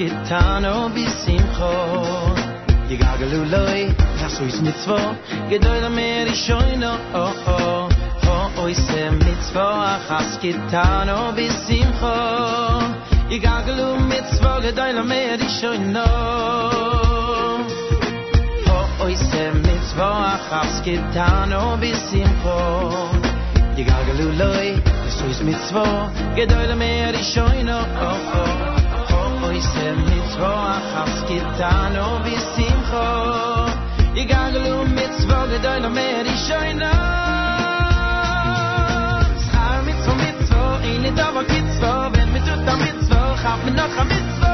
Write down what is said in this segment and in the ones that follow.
getan oh, o bi sim kho ye gagelu oh, loy das is mit zwa gedoy mer is shoyn o oh, o o ho oi se mit zwa has getan o bi sim kho ye gagelu mit zwa gedoy der mer is shoyn o ho oi se mit zwa has getan o bi sim kho ye gagelu loy das is mit zwa gedoy mer is shoyn o o o is mitzvo achas kitano bisimcho igaglu mitzvo gedoyle mer shoyno schar mitzvo mitzvo in wenn mit maze um in wenn mit noch mitzvo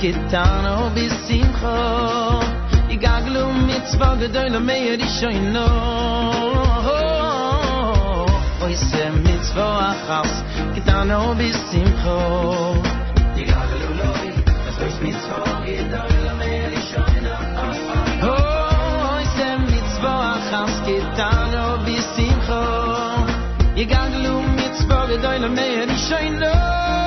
Kitano bisimcho Igaglu mitzvah gedoyle meir ishoyno Oy se mitzvah achas. Kitano bisimcho Igaglu loy Es mitzvah gedoyle meir ishoyno Oy se mitzvah achas. Kitano bisimcho Igaglu mitzvah gedoyle meir ishoyno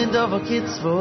in kid's Kitzwo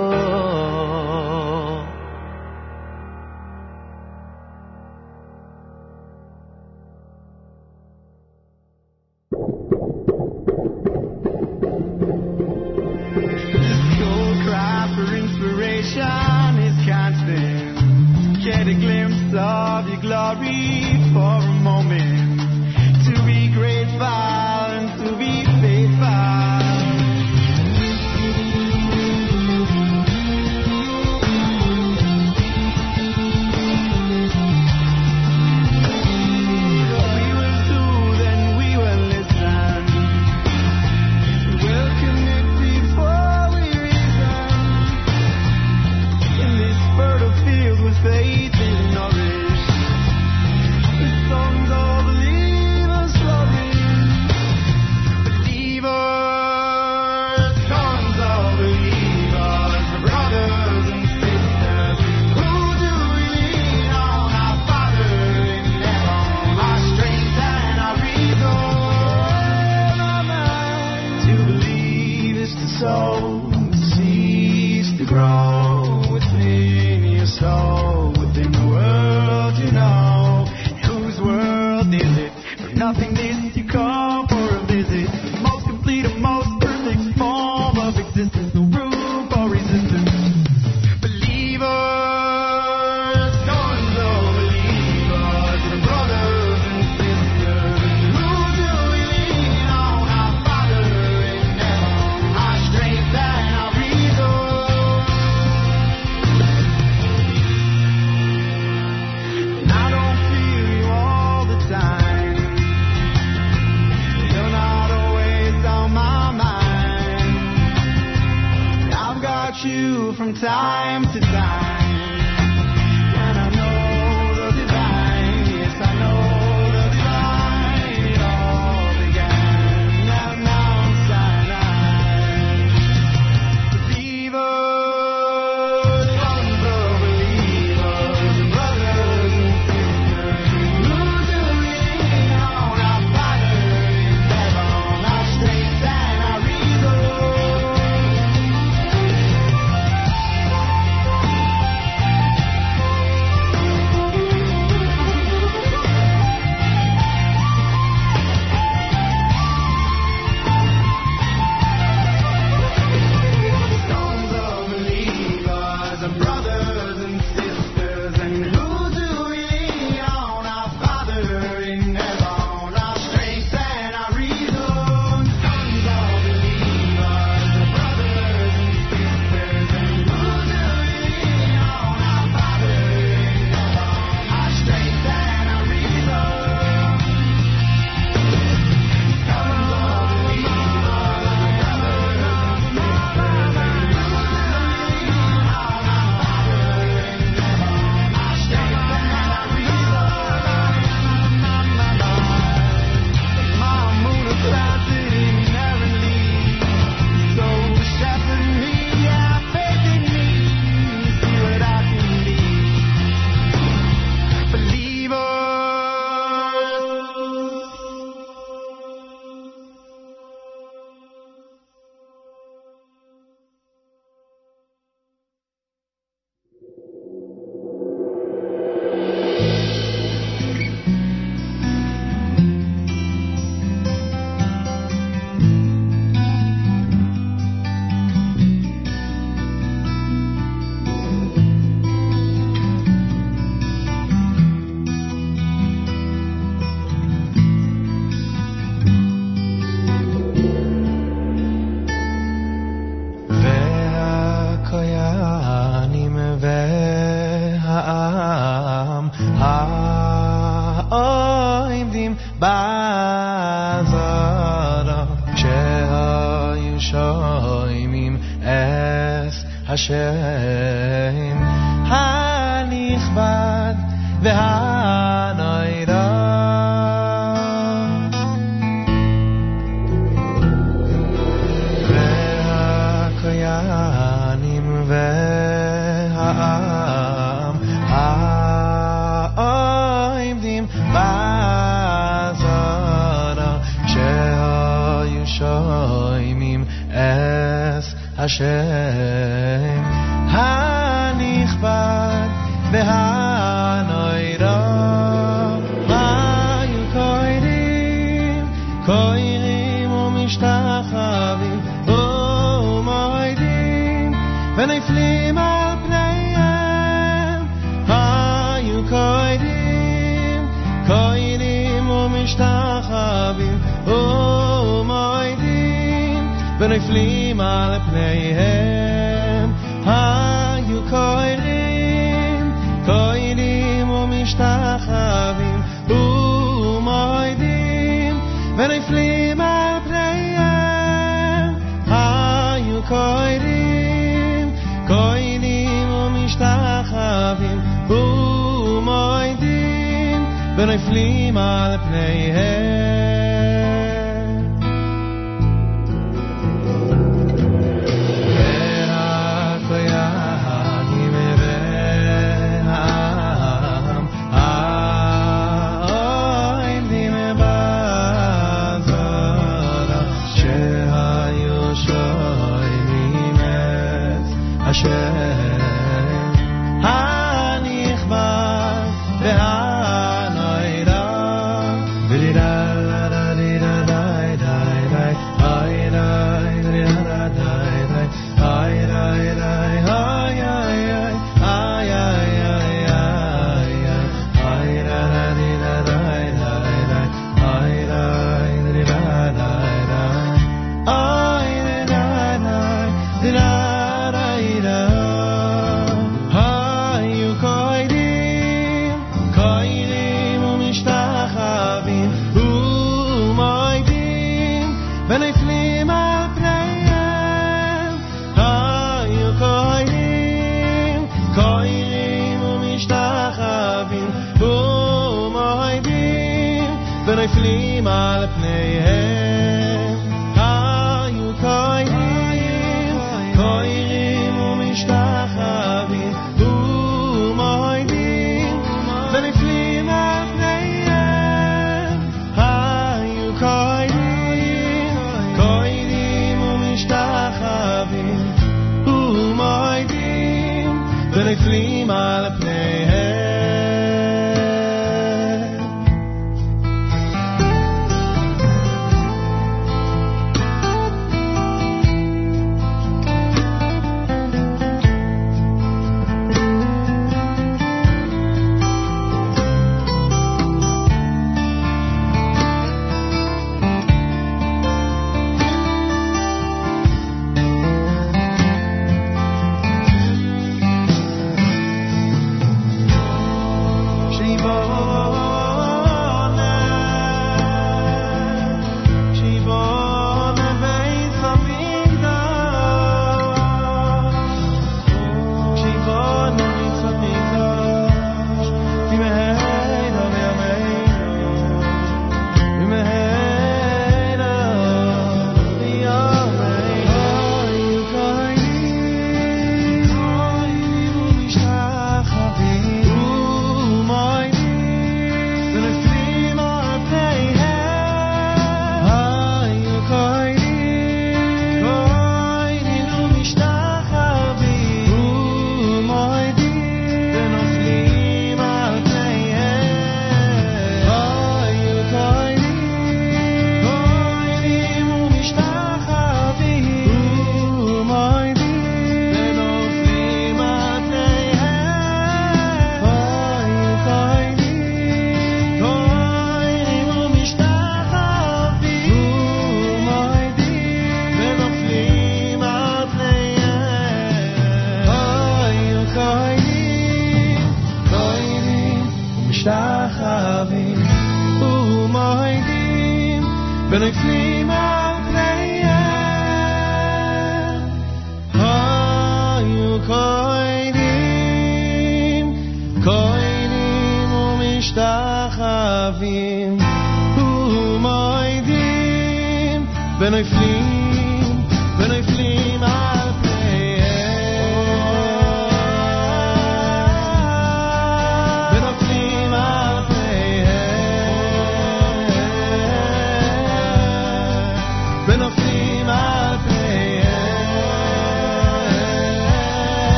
ונפלים על פניהם.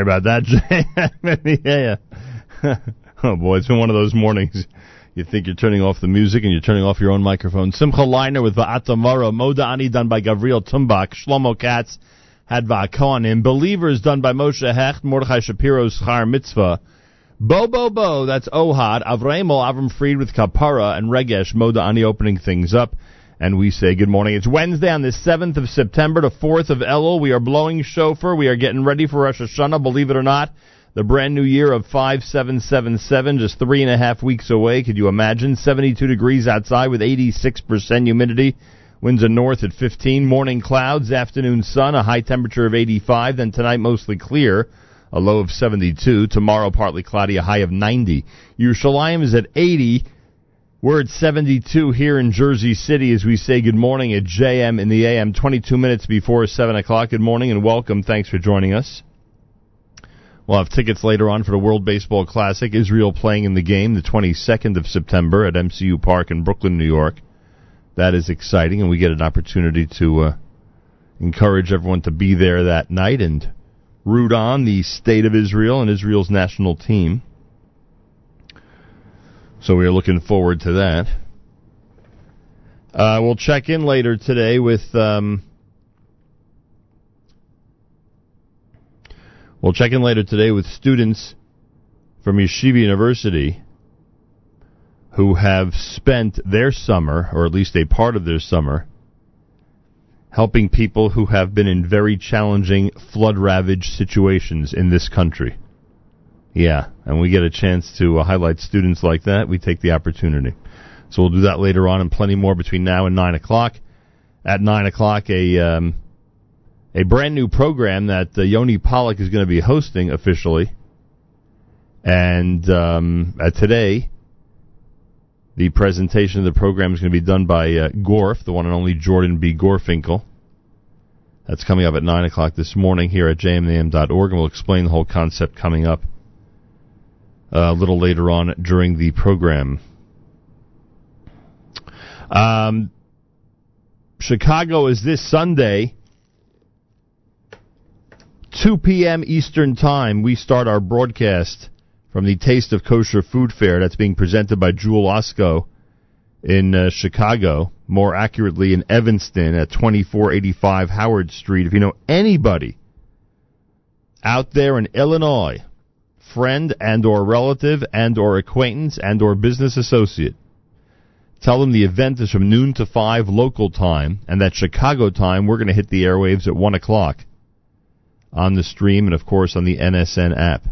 Sorry about that, yeah, oh boy, it's been one of those mornings. You think you're turning off the music and you're turning off your own microphone. Simcha Leiner with Va'atamara, Moda Ani done by Gabriel Tumbach, Shlomo Katz had Va'akonim, Believers done by Moshe Hecht, Mordechai Shapiro's Char Mitzvah, Bo Bo Bo, that's Ohad, Avremel, Avram Fried with Kapara, and Regesh, Moda Ani opening things up. And we say good morning. It's Wednesday on the 7th of September, the 4th of Elul. We are blowing shofar. We are getting ready for Rosh Hashanah, believe it or not. The brand new year of 5777, just three and a half weeks away. Could you imagine? 72 degrees outside with 86% humidity. Winds are north at 15. Morning clouds, afternoon sun, a high temperature of 85. Then tonight mostly clear, a low of 72. Tomorrow partly cloudy, a high of 90. Yerushalayim is at 80. We're at 72 here in Jersey City as we say good morning at JM in the AM, 22 minutes before 7 o'clock. Good morning and welcome. Thanks for joining us. We'll have tickets later on for the World Baseball Classic. Israel playing in the game the 22nd of September at MCU Park in Brooklyn, New York. That is exciting, and we get an opportunity to uh, encourage everyone to be there that night and root on the state of Israel and Israel's national team. So we are looking forward to that. Uh, we'll check in later today with. Um, we'll check in later today with students from Yeshiva University who have spent their summer, or at least a part of their summer, helping people who have been in very challenging flood ravaged situations in this country. Yeah, and we get a chance to uh, highlight students like that. We take the opportunity. So we'll do that later on, and plenty more between now and nine o'clock. At nine o'clock, a um, a brand new program that uh, Yoni Pollock is going to be hosting officially. And um, uh, today, the presentation of the program is going to be done by uh, Gorf, the one and only Jordan B. Gorfinkel. That's coming up at 9 o'clock this morning here at jmam.org, and we'll explain the whole concept coming up a little later on during the program. Um, Chicago is this Sunday, 2 p.m. Eastern Time. We start our broadcast from the Taste of Kosher Food Fair that's being presented by Jewel Osco in uh, Chicago, more accurately in Evanston at 2485 Howard Street. If you know anybody out there in Illinois friend and or relative and or acquaintance and or business associate. Tell them the event is from noon to 5 local time and that Chicago time we're going to hit the airwaves at 1 o'clock on the stream and of course on the NSN app.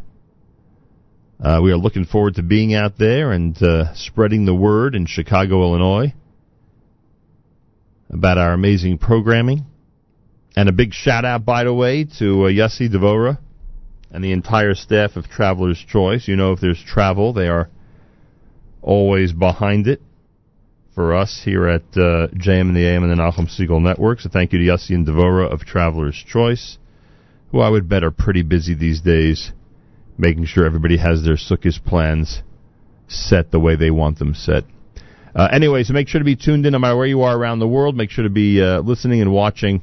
Uh, we are looking forward to being out there and uh, spreading the word in Chicago, Illinois about our amazing programming. And a big shout out, by the way, to uh, Yossi Devora and the entire staff of Traveler's Choice. You know, if there's travel, they are always behind it for us here at uh, JM and the AM and the Nachum Segal Network. So thank you to Yossi and Devora of Traveler's Choice, who I would bet are pretty busy these days, making sure everybody has their Sukkot plans set the way they want them set. Uh, anyway, so make sure to be tuned in no matter where you are around the world. Make sure to be uh, listening and watching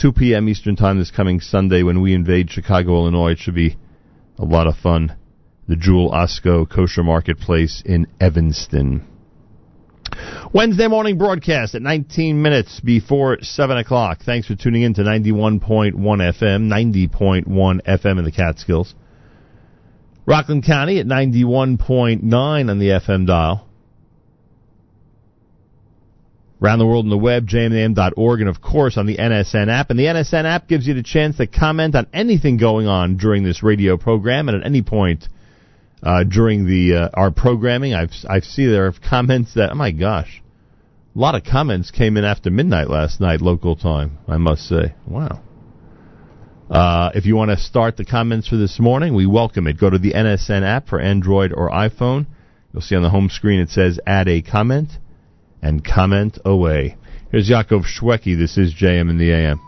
2 p.m. Eastern Time this coming Sunday when we invade Chicago, Illinois. It should be a lot of fun. The Jewel Osco Kosher Marketplace in Evanston. Wednesday morning broadcast at 19 minutes before 7 o'clock. Thanks for tuning in to 91.1 FM, 90.1 FM in the Catskills. Rockland County at 91.9 on the FM dial around the world on the web, jmam.org, and of course on the NSN app. And the NSN app gives you the chance to comment on anything going on during this radio program, and at any point uh, during the uh, our programming, I've I see there are comments that oh my gosh, a lot of comments came in after midnight last night local time. I must say, wow. Uh, if you want to start the comments for this morning, we welcome it. Go to the NSN app for Android or iPhone. You'll see on the home screen it says add a comment and comment away. Here's Yaakov Shwekey. This is JM in the AM.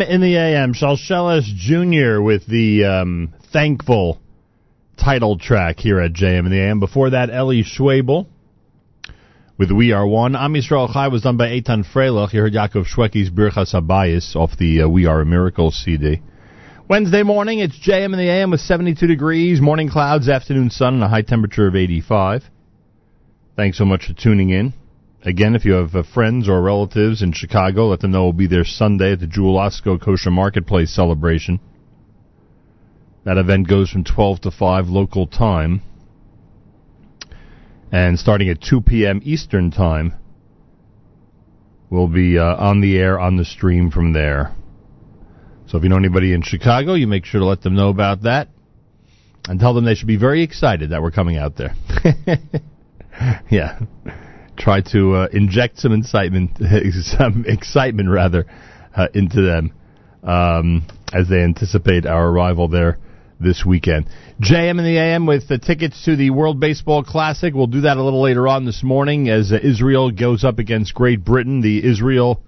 In the AM, Shalshelis Jr. with the um, thankful title track here at JM in the AM. Before that, Ellie Schwebel with We Are One. Am Yisrael Chai was done by Eitan Freilich. You heard Yaakov Shwekey's Birchas Habayis off the uh, We Are a Miracle CD. Wednesday morning, it's JM in the AM with 72 degrees, morning clouds, afternoon sun, and a high temperature of 85. Thanks so much for tuning in. Again, if you have uh, friends or relatives in Chicago, let them know we'll be there Sunday at the Jewel Osco Kosher Marketplace celebration. That event goes from 12 to 5 local time. And starting at 2 p.m. Eastern time, we'll be uh, on the air on the stream from there. So if you know anybody in Chicago, you make sure to let them know about that. And tell them they should be very excited that we're coming out there. yeah try to uh, inject some incitement, some excitement rather, uh, into them um, as they anticipate our arrival there this weekend. JM in the AM with the tickets to the World Baseball Classic. We'll do that a little later on this morning as uh, Israel goes up against Great Britain. The Israel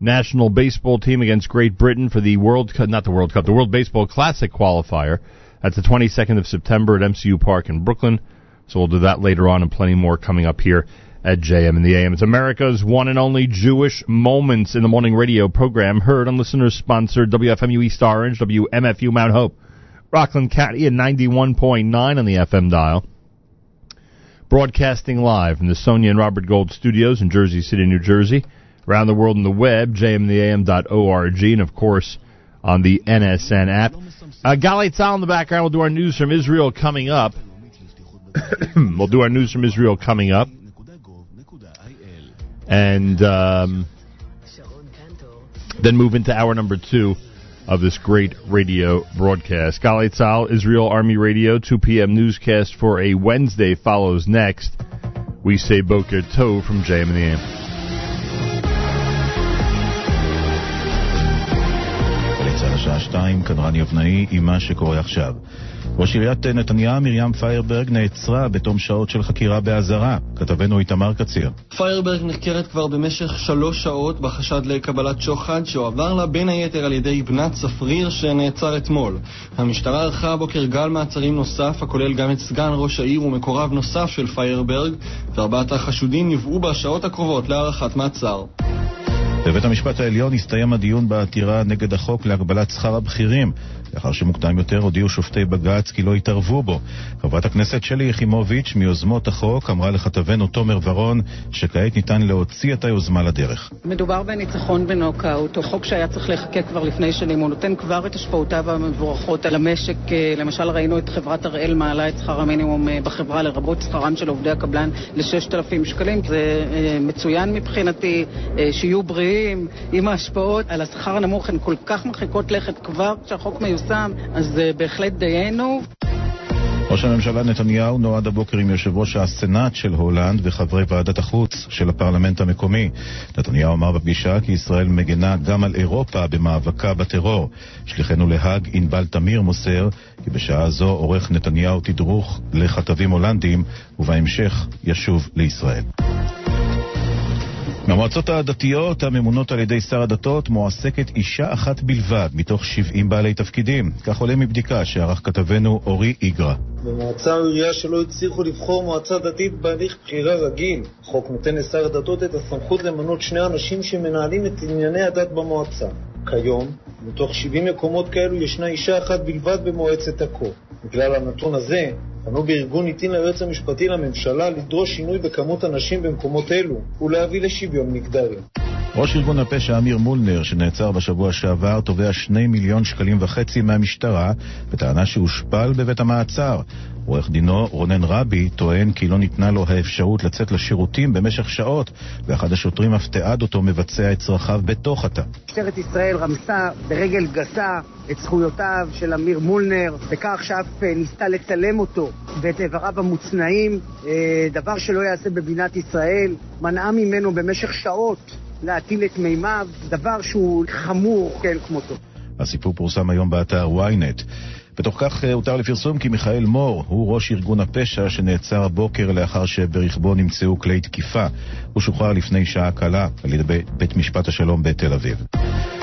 national baseball team against Great Britain for the World Cup, not the World Cup, the World Baseball Classic qualifier. That's the 22nd of September at MCU Park in Brooklyn. So we'll do that later on and plenty more coming up here at JM in the AM. It's America's one and only Jewish Moments in the Morning radio program, heard on listeners sponsored WFMU East Orange, WMFU Mount Hope, Rockland County at 91.9 on the FM dial. Broadcasting live from the Sonia and Robert Gold studios in Jersey City, New Jersey. Around the world on the web, jmtheam.org, and of course on the NSN app. Uh, Galei Tzahal in the background. We'll do our news from Israel coming up. we'll do our news from Israel coming up and um, then move into hour number two of this great radio broadcast. Galei Tzahal, Israel Army Radio, 2 p.m. newscast for a Wednesday follows next. We say Boker Tov from JM and the Amp. כאן רני אבנאי, עם מה שקורה עכשיו. ראש עיריית נתניה, מרים פיירברג, נעצרה בתום שעות של חקירה באזהרה. כתבנו איתמר קציר. פיירברג נחקרת כבר במשך שלוש שעות בחשד לקבלת שוחד שהועבר לה בין היתר על ידי בנת צפריר שנעצר אתמול. המשטרה ערכה הבוקר גל מעצרים נוסף, הכולל גם את סגן ראש העיר ומקורב נוסף של פיירברג, וארבעת החשודים יובאו בשעות הקרובות להארכת מעצר. בבית המשפט העליון הסתיים הדיון בעתירה נגד החוק להגבלת שכר הבכירים, לאחר שמוקדם יותר הודיעו שופטי בג"ץ כי לא יתערבו בו. חברת הכנסת שלי יחימוביץ' מיוזמות החוק אמרה לכתבנו תומר ורון שכעת ניתן להוציא את היוזמה לדרך. מדובר בניצחון בנוקאוט, או חוק שהיה צריך להיחקק כבר לפני שנים, הוא נותן כבר את השפעותיו המבורכות על המשק. למשל ראינו את חברת הראל מעלה את שכר המינימום בחברה לרבות שכרם של עובדי הקבלן ל-6,000 שקלים. זה מצוין מבחינתי, שיהיו בריאים עם ההשפעות על השכר הנמוך, הן כל כך מרחיקות לכת כבר כשהחוק מיושם, אז בהחלט דיינו. ראש הממשלה נתניהו נועד הבוקר עם יושב ראש הסנאט של הולנד וחברי ועדת החוץ של הפרלמנט המקומי. נתניהו אמר בפגישה כי ישראל מגנה גם על אירופה במאבקה בטרור. שליחנו להאג ענבל תמיר מוסר כי בשעה זו עורך נתניהו תדרוך לכתבים הולנדים ובהמשך ישוב לישראל. מהמועצות הדתיות הממונות על ידי שר הדתות מועסקת אישה אחת בלבד מתוך 70 בעלי תפקידים. כך עולה מבדיקה שערך כתבנו אורי איגרא. במועצה או עירייה שלא הצליחו לבחור מועצה דתית בהליך בחירה רגיל. החוק נותן לשר הדתות את הסמכות למנות שני אנשים שמנהלים את ענייני הדת במועצה. כיום, מתוך 70 מקומות כאלו ישנה אישה אחת בלבד במועצת עכו. בגלל הנתון הזה, פנו בארגון עיתים ליועץ המשפטי לממשלה לדרוש שינוי בכמות הנשים במקומות אלו ולהביא לשוויון מגדרי. ראש ארגון הפשע אמיר מולנר, שנעצר בשבוע שעבר, תובע שני מיליון שקלים וחצי מהמשטרה בטענה שהושפל בבית המעצר. עורך דינו רונן רבי טוען כי לא ניתנה לו האפשרות לצאת לשירותים במשך שעות, ואחד השוטרים אף תיעד אותו מבצע את צרכיו בתוך התא. משטרת ישראל רמסה ברגל גסה את זכויותיו של אמיר מולנר, בכך שאף ניסתה לצלם אותו ואת איבריו המוצנעים, דבר שלא יעשה במדינת ישראל, מנעה ממנו במשך שעות להטיל את מימיו, דבר שהוא חמור כן כמותו. הסיפור פורסם היום באתר ynet. בתוך כך הותר לפרסום כי מיכאל מור הוא ראש ארגון הפשע שנעצר הבוקר לאחר שברכבו נמצאו כלי תקיפה. הוא שוחרר לפני שעה קלה על ידי בית משפט השלום בתל אביב.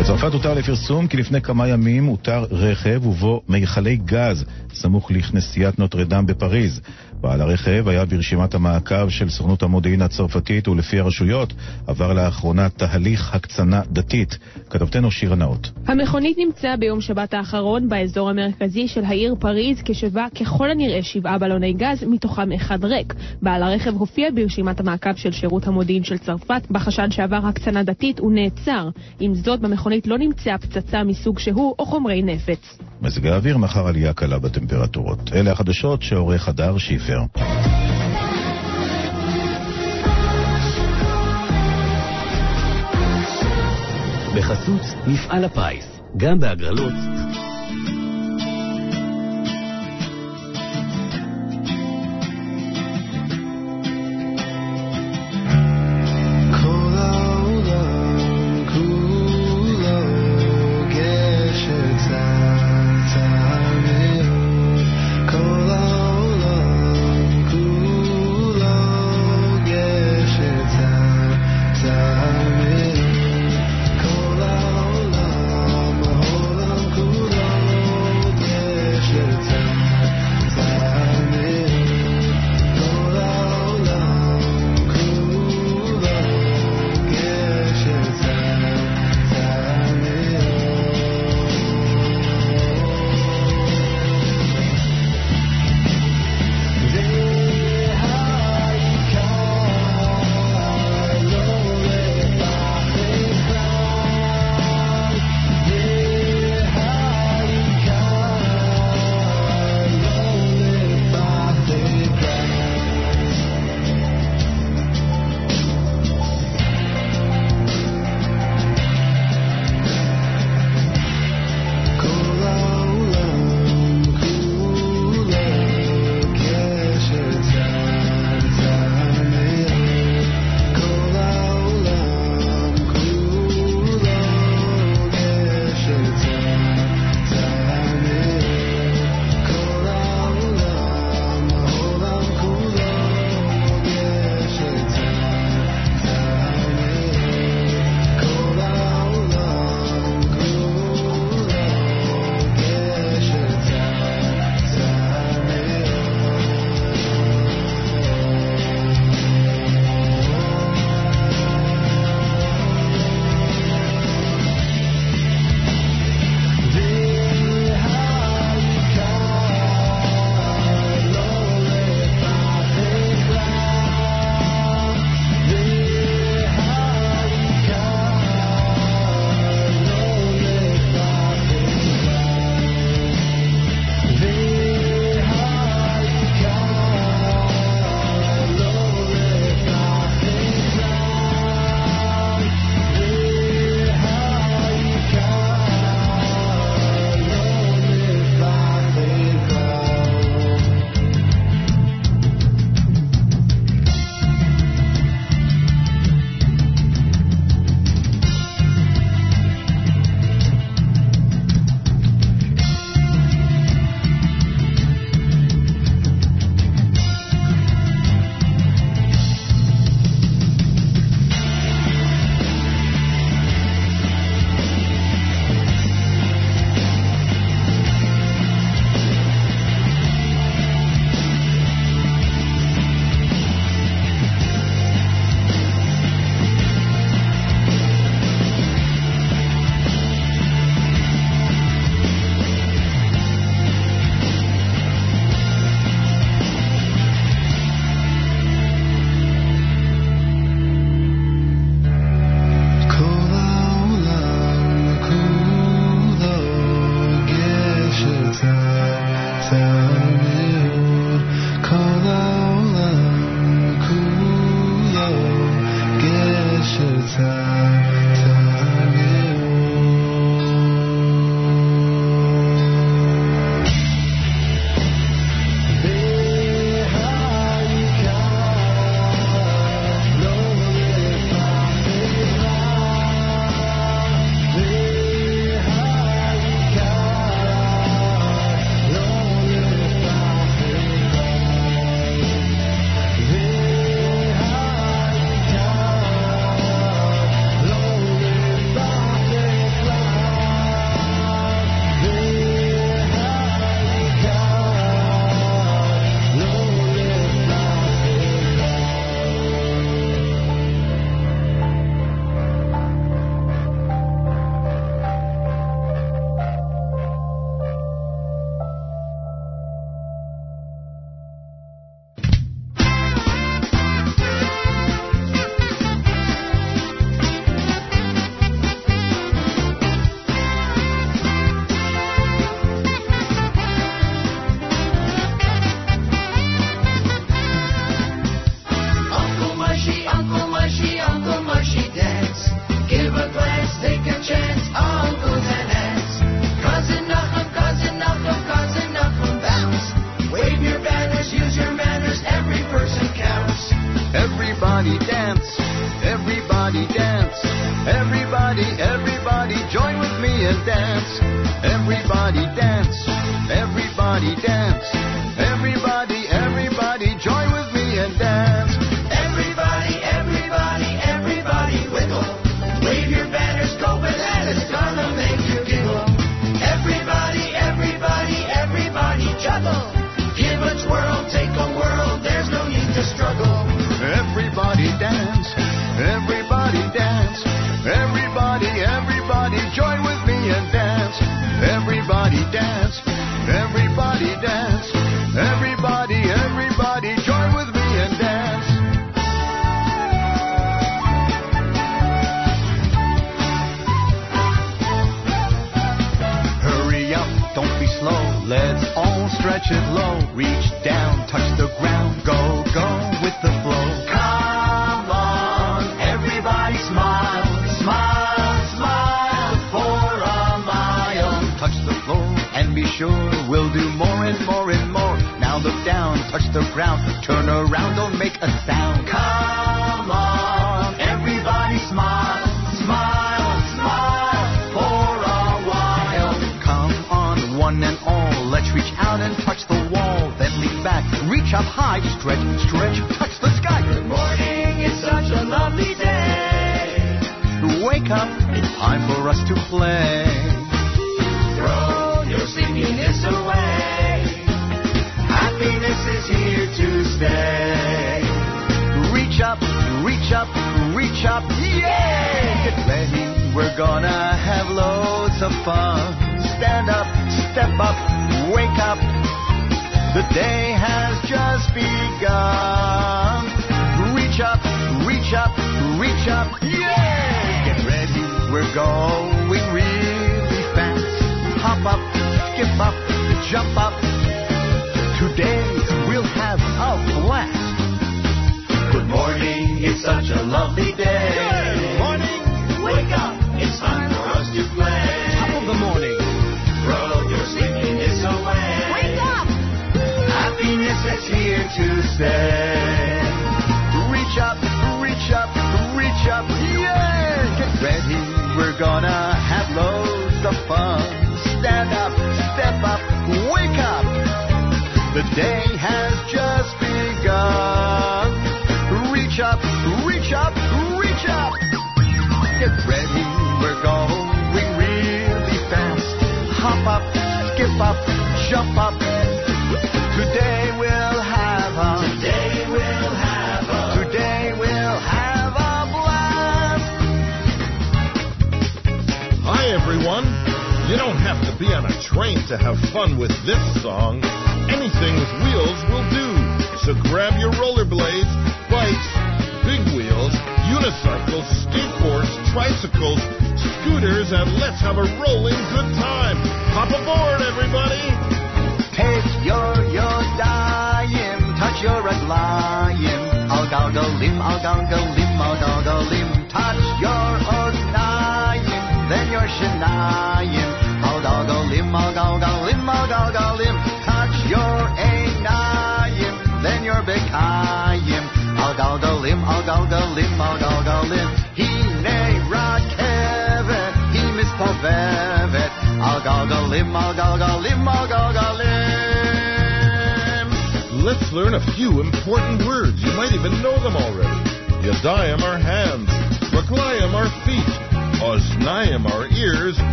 בצרפת הותר לפרסום כי לפני כמה ימים הותר רכב ובו מיכלי גז סמוך לכנסיית נוטרדם בפריז. בעל הרכב היה ברשימת המעקב של סוכנות המודיעין הצרפתית ולפי הרשויות עבר לאחרונה תהליך הקצנה דתית. כתבתנו שירה נאות. המכונית נמצאה ביום שבת האחרון באזור המרכזי של העיר פריז כשבה ככל הנראה שבעה בלוני גז, מתוכם אחד ריק. בעל הרכב הופיע ברשימת המעקב של שירות המודיעין של צרפת בחשד שעבר הקצנה דתית ונעצר. עם זאת, במכונית לא נמצאה פצצה מסוג שהוא או חומרי נפץ. מזג האוויר מחר עלייה קלה בטמפרטורות. אלה החדשות שעורך הדר שיפר. בחסות מפעל הפיס, גם בהגרלות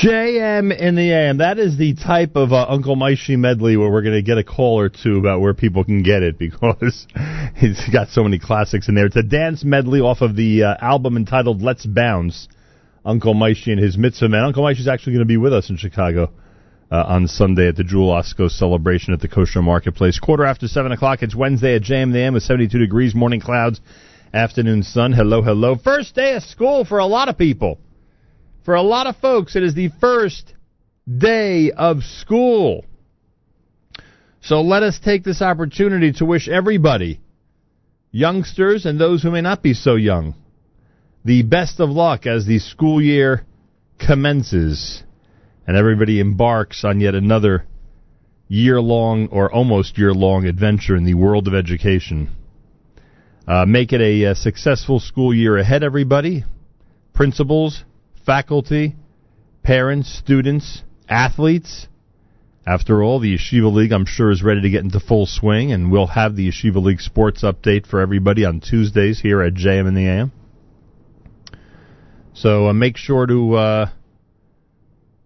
JM in the AM. That is the type of uh, Uncle Moishy medley where we're going to get a call or two about where people can get it because he's got so many classics in there. It's a dance medley off of the uh, album entitled Let's Bounce. Uncle Moishy and his mitzvah man. Uncle Moishy is actually going to be with us in Chicago uh, on Sunday at the Jewel Osco celebration at the Kosher Marketplace. Quarter after 7 o'clock. It's Wednesday at JM in the AM with 72 degrees, morning clouds, afternoon sun. Hello, hello. First day of school for a lot of people. For a lot of folks, it is the first day of school. So let us take this opportunity to wish everybody, youngsters and those who may not be so young, the best of luck as the school year commences and everybody embarks on yet another year long or almost year long adventure in the world of education. Uh, make it a, a successful school year ahead, everybody. Principals, faculty, parents, students, athletes. After all, the Yeshiva League, I'm sure, is ready to get into full swing, and we'll have the Yeshiva League sports update for everybody on Tuesdays here at JM in the AM. So uh, make sure to uh,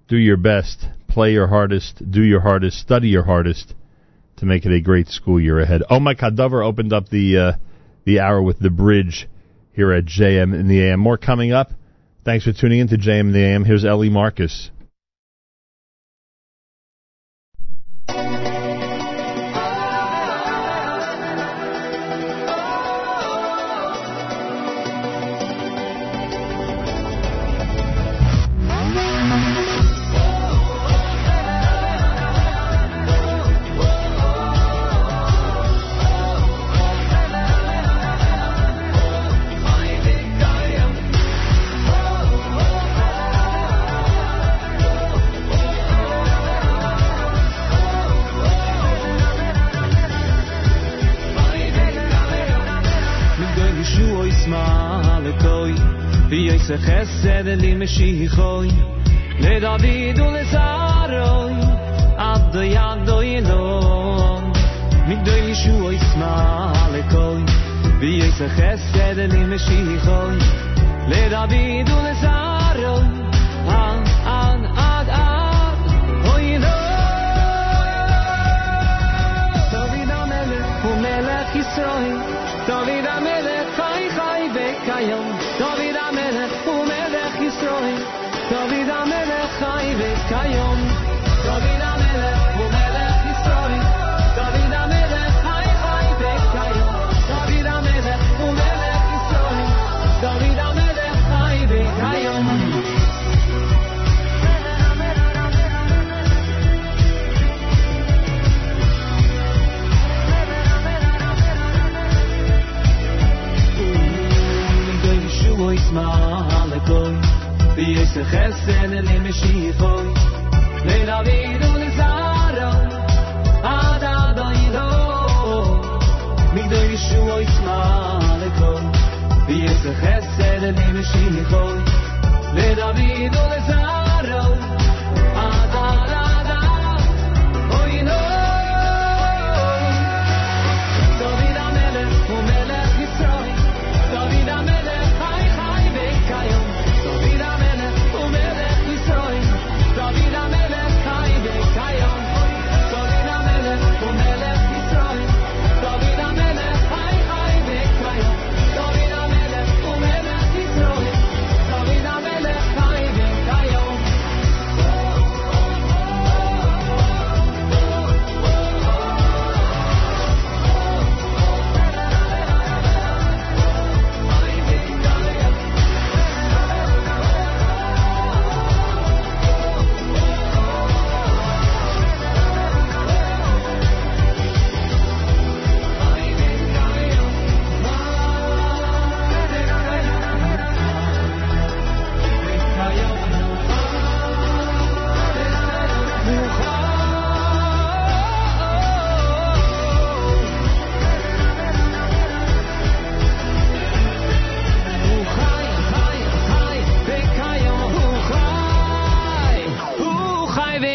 do your best, play your hardest, do your hardest, study your hardest to make it a great school year ahead. Oh my Kadover opened up the uh, the hour with the bridge here at JM in the AM. More coming up. Thanks for tuning in to JM the AM. Here's Eli Marcus. ויעשה חסד לי משיחוי לדוד ולזרוי עד ידו ינון מגדוי ישוע ישמע לקוי ויעשה חסד לי משיחוי לדוד ולזרוי עד עד עד שו ישמע לקוי ויש חסד למשיחוי לדוד ולזרע עד עד עידו מגדוי ישוע ישמע לקוי ויש חסד למשיחוי לדוד ולזרע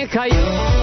caiu.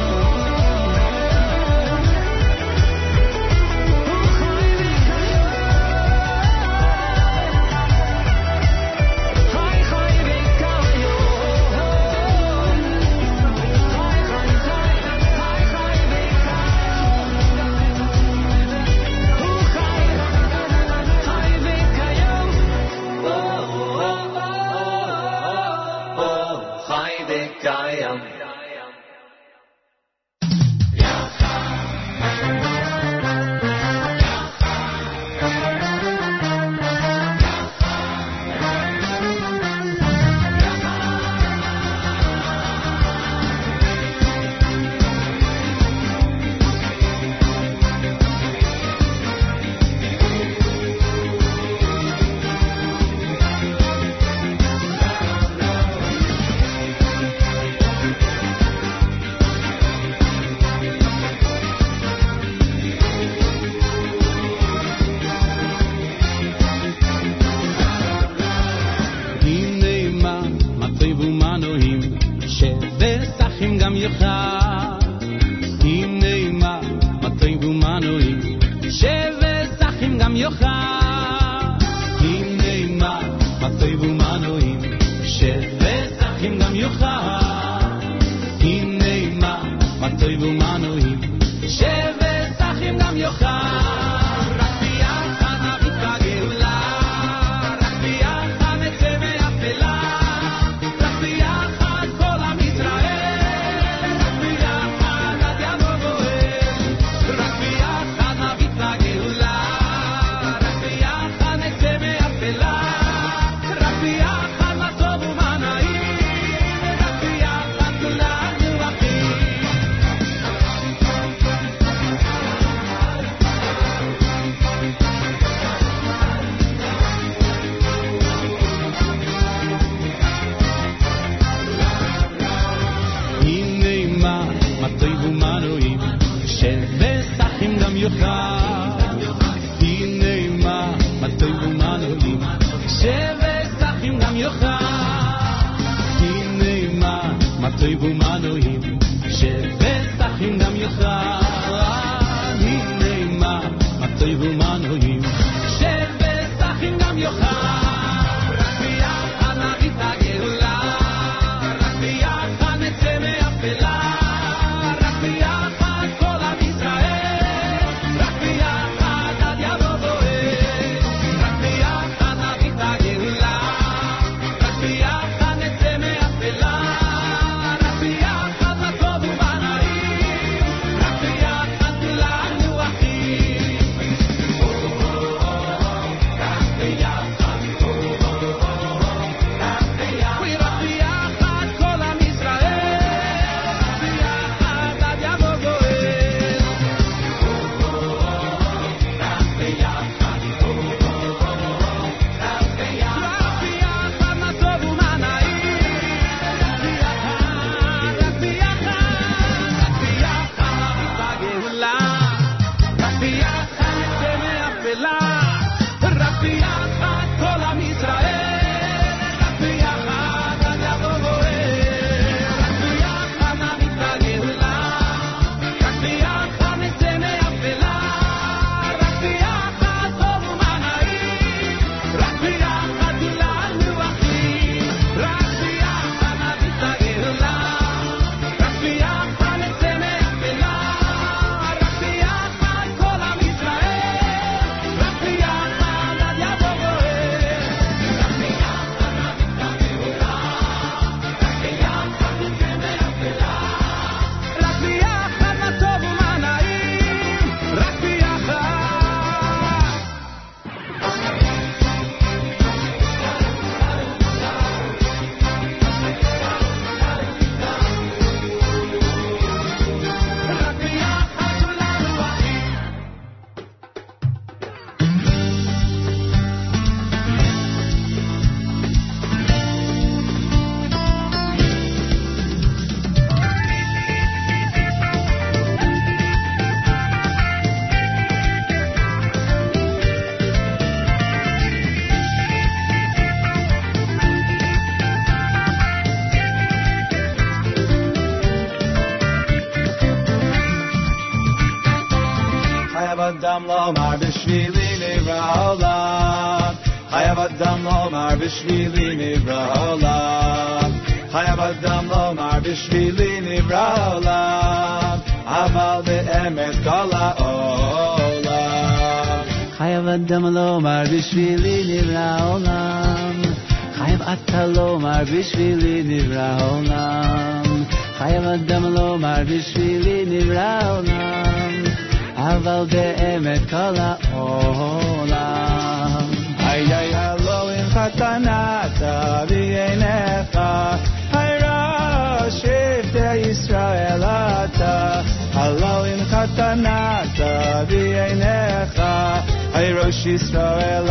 בשבילי נברא העולם. חייב אדם לומר בשבילי נברא העולם, אבל באמת כל העולם. חייב אדם לומר בשבילי נברא העולם. חייב אתה לומר בשבילי נברא העולם. חייב אדם לומר בשבילי נברא העולם, אבל באמת כל העולם. Shetanata v'yenecha Hayra in Yisrael ata Halo im Hayrosh Yisrael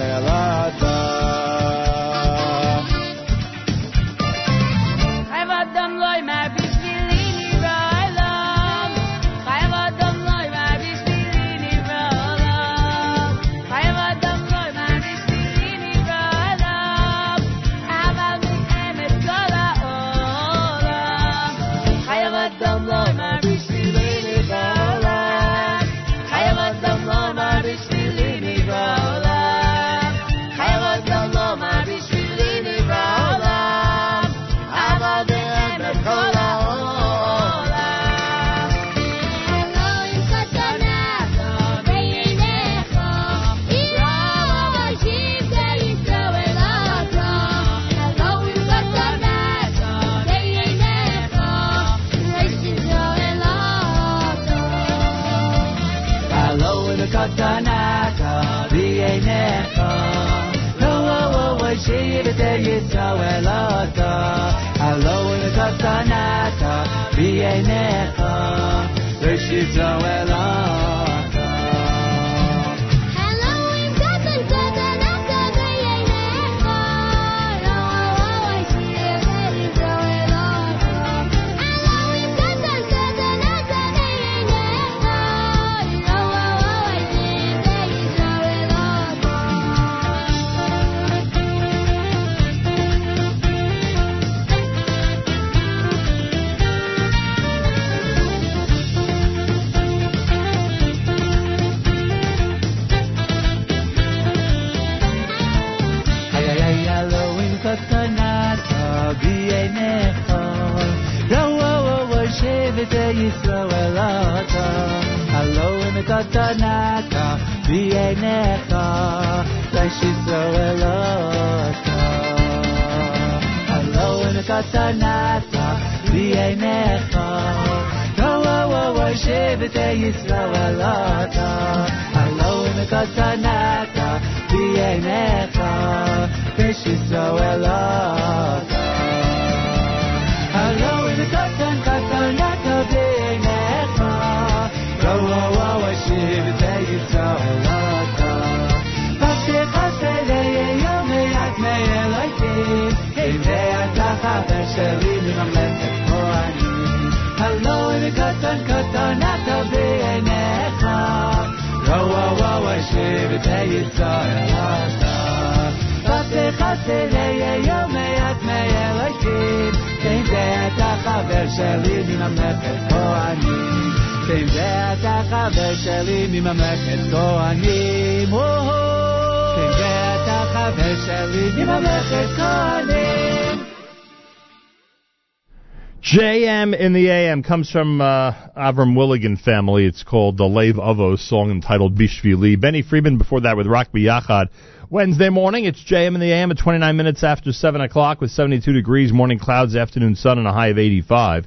in the AM comes from uh, Avram Willigan family. It's called the Lave Avos song entitled Bishvili. Benny Friedman before that with Rock Biyachad. Wednesday morning, it's JM in the AM at 29 minutes after 7 o'clock with 72 degrees, morning clouds, afternoon sun, and a high of 85.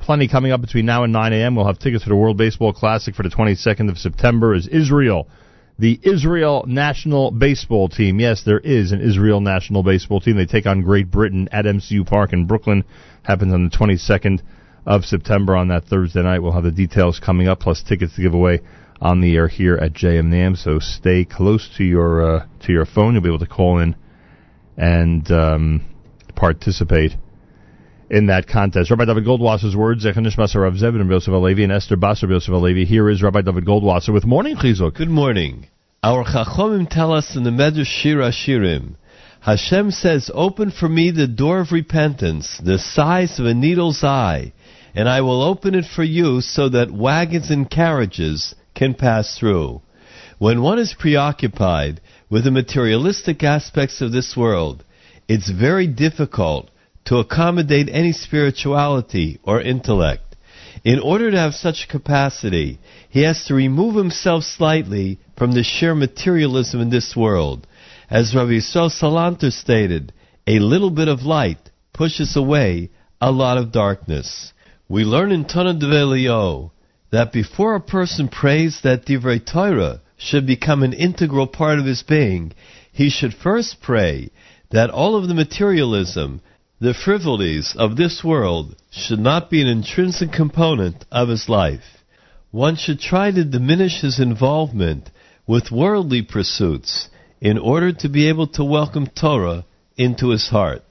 Plenty coming up between now and 9 a.m. We'll have tickets for the World Baseball Classic for the 22nd of September as Israel, the Israel national baseball team. Yes, there is an Israel national baseball team. They take on Great Britain at MCU Park in Brooklyn. Happens on the 22nd of September on that Thursday night. We'll have the details coming up, plus tickets to give away on the air here at JMNAM. So stay close to your uh, to your phone. You'll be able to call in and um, participate in that contest. Rabbi David Goldwasser's words, Zechanish Basar Rav Zevin Yosef Alevi and Esther Basar Yosef Alevi. Here is Rabbi David Goldwasser with Morning Chizuk. Good morning. Our Chachomim tell us in the Medrash Shira Shirim, Hashem says, Open for me the door of repentance, the size of a needle's eye, and I will open it for you so that wagons and carriages can pass through. When one is preoccupied with the materialistic aspects of this world, it's very difficult to accommodate any spirituality or intellect. In order to have such capacity, he has to remove himself slightly from the sheer materialism in this world. As Rabbi Yisrael Salanter stated, a little bit of light pushes away a lot of darkness. We learn in Tana that before a person prays that Divrei Torah should become an integral part of his being, he should first pray that all of the materialism, the frivolities of this world should not be an intrinsic component of his life. One should try to diminish his involvement with worldly pursuits in order to be able to welcome Torah into his heart.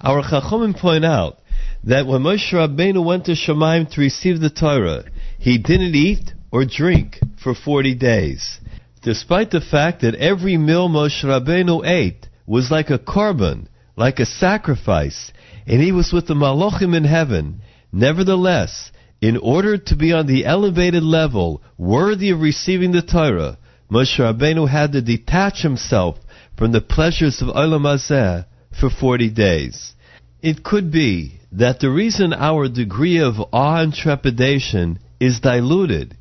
Our Chachomim point out that when Moshe Rabbeinu went to Shemaim to receive the Torah, he didn't eat or drink for 40 days. Despite the fact that every meal Moshe Rabbeinu ate was like a korban, like a sacrifice, and he was with the Malachim in heaven, nevertheless, in order to be on the elevated level worthy of receiving the Torah, Moshe Rabbeinu had to detach himself from the pleasures of Olam Hazeh for 40 days. It could be that the reason our degree of awe and trepidation is diluted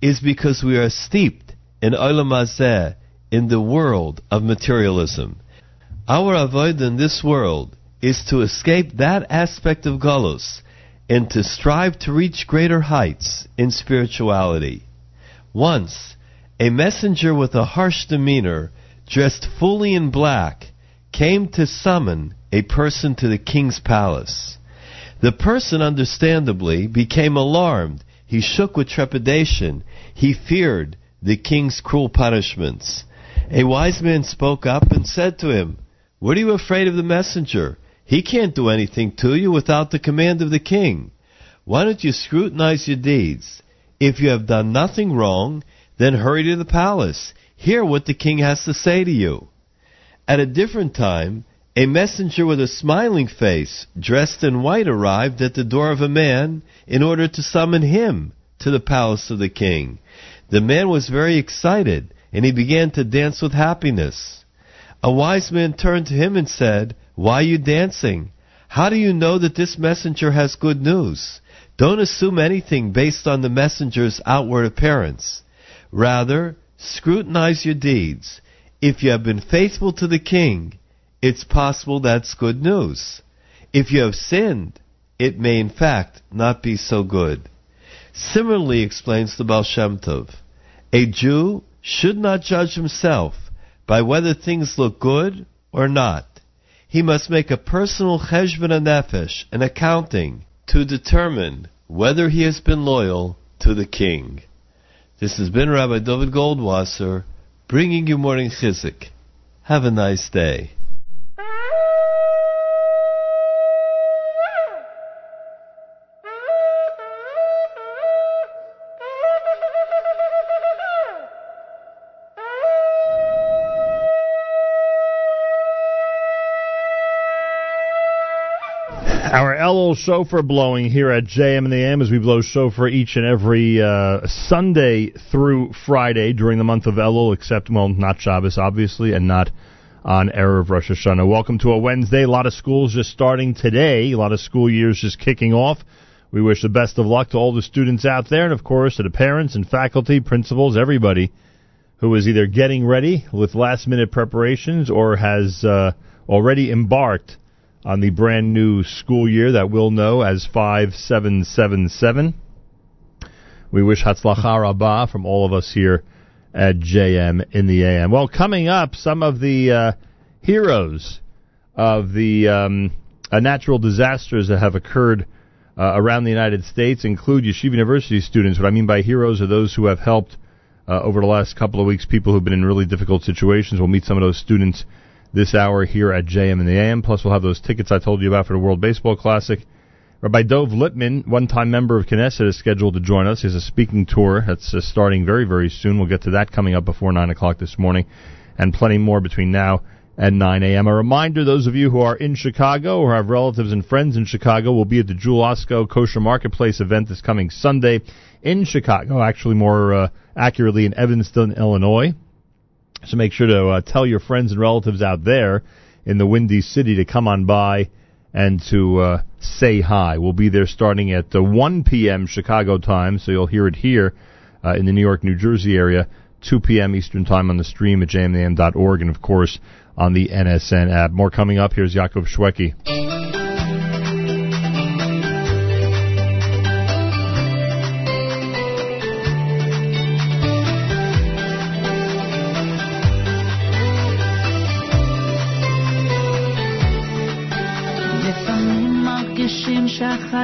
is because we are steeped in Olam Hazeh, in the world of materialism. Our avodah in this world is to escape that aspect of Galus and to strive to reach greater heights in spirituality. Once, a messenger with a harsh demeanor, dressed fully in black, came to summon a person to the king's palace. The person, understandably, became alarmed. He shook with trepidation. He feared the king's cruel punishments. A wise man spoke up and said to him, What are you afraid of the messenger? He can't do anything to you without the command of the king. Why don't you scrutinize your deeds? If you have done nothing wrong, then hurry to the palace. Hear what the king has to say to you. At a different time, a messenger with a smiling face, dressed in white, arrived at the door of a man in order to summon him to the palace of the king. The man was very excited, and he began to dance with happiness. A wise man turned to him and said, Why are you dancing? How do you know that this messenger has good news? Don't assume anything based on the messenger's outward appearance. Rather, scrutinize your deeds. If you have been faithful to the king, it's possible that's good news. If you have sinned, it may in fact not be so good. Similarly, explains the Baal Shem Tov, a Jew should not judge himself by whether things look good or not. He must make a personal cheshbon nefesh, an accounting, to determine whether he has been loyal to the king. This has been Rabbi David Goldwasser bringing you morning chizuk. Have a nice day. Elul shofar blowing here at JM and the AM as we blow shofar each and every uh, Sunday through Friday during the month of Elul, except, well, not Shabbos, obviously, and not on Erev Rosh Hashanah. Welcome to a Wednesday. A lot of schools just starting today, a lot of school years just kicking off. We wish the best of luck to all the students out there, and of course to the parents and faculty, principals, everybody who is either getting ready with last minute preparations or has uh, already embarked on the brand new school year that we'll know as 5777. We wish Hatzlacha Rabbah from all of us here at JM in the AM. Well, coming up, some of the uh, heroes of the um, uh, natural disasters that have occurred uh, around the United States include Yeshiva University students. What I mean by heroes are those who have helped uh, over the last couple of weeks people who've been in really difficult situations. We'll meet some of those students this hour here at JM in the AM. Plus, we'll have those tickets I told you about for the World Baseball Classic. Rabbi Dov Lipman, one-time member of Knesset, is scheduled to join us. He has a speaking tour that's uh, starting very, very soon. We'll get to that coming up before 9 o'clock this morning, and plenty more between now and 9 a.m. A reminder, those of you who are in Chicago or have relatives and friends in Chicago will be at the Jewel Osco Kosher Marketplace event this coming Sunday in Chicago, actually more uh, accurately in Evanston, Illinois. So make sure to uh, tell your friends and relatives out there in the Windy City to come on by and to uh, say hi. We'll be there starting at uh, 1 p.m. Chicago time, so you'll hear it here uh, in the New York, New Jersey area, 2 p.m. Eastern time on the stream at jmam.org and, of course, on the NSN app. More coming up. Here's Yaakov Shwekey.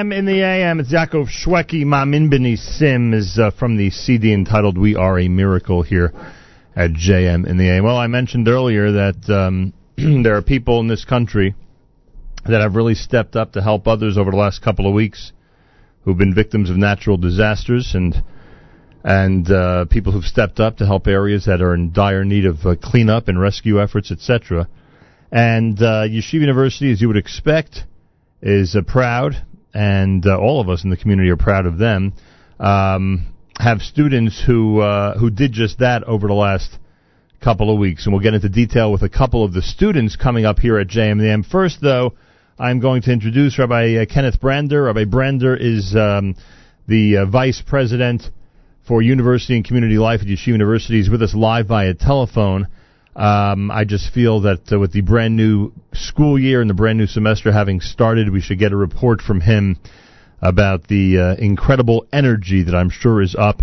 JM in the AM. It's Yaakov Shwekey. Mamin B'ni Sim is uh, from the CD entitled "We Are a Miracle" here at JM in the AM. Well, I mentioned earlier that um, there are people in this country that have really stepped up to help others over the last couple of weeks who've been victims of natural disasters and and uh, people who've stepped up to help areas that are in dire need of uh, cleanup and rescue efforts, etc. And uh, Yeshiva University, as you would expect, is uh, proud, and uh, all of us in the community are proud of them. Um, have students who uh, who did just that over the last couple of weeks, and we'll get into detail with a couple of the students coming up here at JMM. First, though, I'm going to introduce Rabbi uh, Kenneth Brander. Rabbi Brander is um, the uh, vice president for University and Community Life at Yeshiva University. He's with us live via telephone. Um, I just feel that uh, with the brand new school year and the brand new semester having started, we should get a report from him about the uh, incredible energy that I'm sure is up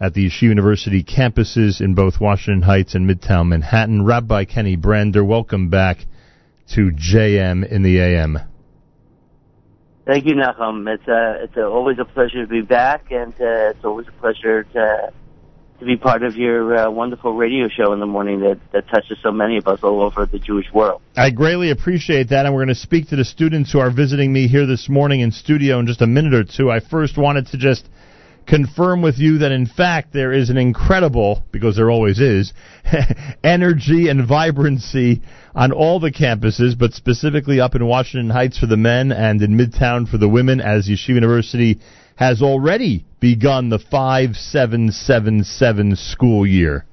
at the Yeshiva University campuses in both Washington Heights and Midtown Manhattan. Rabbi Kenny Brander, welcome back to JM in the AM. Thank you, Nachum. It's uh, it's uh, always a pleasure to be back, and uh, it's always a pleasure to to be part of your uh, wonderful radio show in the morning that that touches so many of us all over the Jewish world. I greatly appreciate that, and we're going to speak to the students who are visiting me here this morning in studio in just a minute or two. I first wanted to just confirm with you that in fact there is an incredible, because there always is, energy and vibrancy on all the campuses, but specifically up in Washington Heights for the men and in Midtown for the women, as Yeshiva University has already begun the 5777 school year.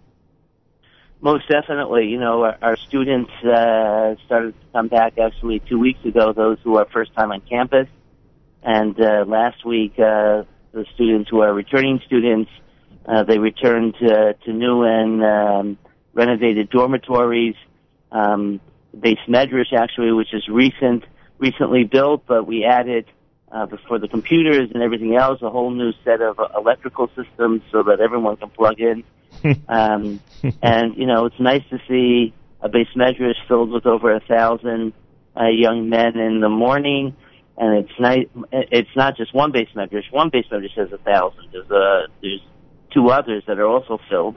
Most definitely, you know, our, our students uh, started to come back actually two weeks ago. Those who are first time on campus, and uh, last week uh, the students who are returning students, uh, they returned to, to new and um, renovated dormitories. Um, beis medrash actually, which is recent, recently built, but we added uh, for the computers and everything else a whole new set of uh, electrical systems so that everyone can plug in. um, and you know, it's nice to see a beis medrash filled with over a thousand uh, young men in the morning. And it's nice. It's not just one beis medrash. One beis medrash has a thousand. There's uh, there's two others that are also filled.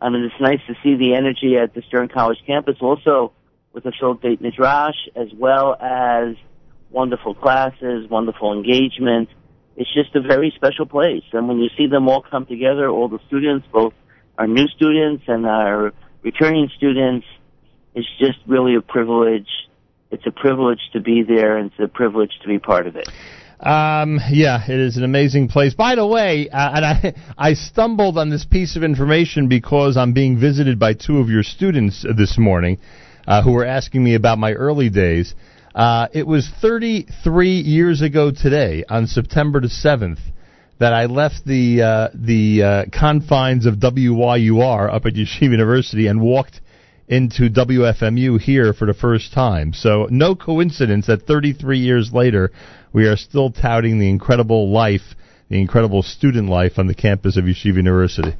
I mean, it's nice to see the energy at the Stern College campus, also with a filled Beit Midrash, as well as wonderful classes, wonderful engagement. It's just a very special place. And when you see them all come together, all the students, both our new students and our returning students. It's just really a privilege. It's a privilege to be there, and it's a privilege to be part of it. Um, yeah, it is an amazing place. By the way, uh, and I I stumbled on this piece of information because I'm being visited by two of your students uh, this morning, uh, who were asking me about my early days. Uh, it was 33 years ago today, on September the 7th, that I left the uh, the uh, confines of WYUR up at Yeshiva University and walked into WFMU here for the first time. So no coincidence that 33 years later we are still touting the incredible life, the incredible student life on the campus of Yeshiva University.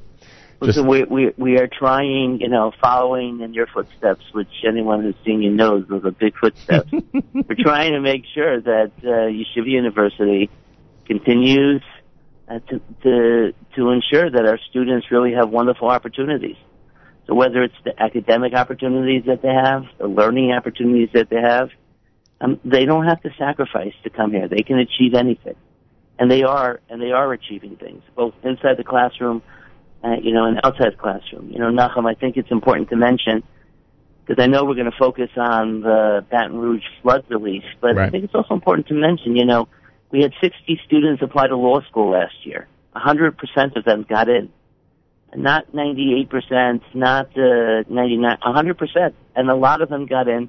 Just- Listen, we, we we are trying, you know, following in your footsteps, which anyone who's seen you knows those are big footsteps. We're trying to make sure that uh, Yeshiva University continues uh, to, to to ensure that our students really have wonderful opportunities. So whether it's the academic opportunities that they have, the learning opportunities that they have, um, they don't have to sacrifice to come here. They can achieve anything, and they are and they are achieving things both inside the classroom uh, you know, an outside classroom. You know, Nachum, I think it's important to mention because I know we're going to focus on the Baton Rouge flood relief, but I think it's also important to mention, you know, we had 60 students apply to law school last year. 100% of them got in. Not 98%, not uh, 99, 100%. And a lot of them got in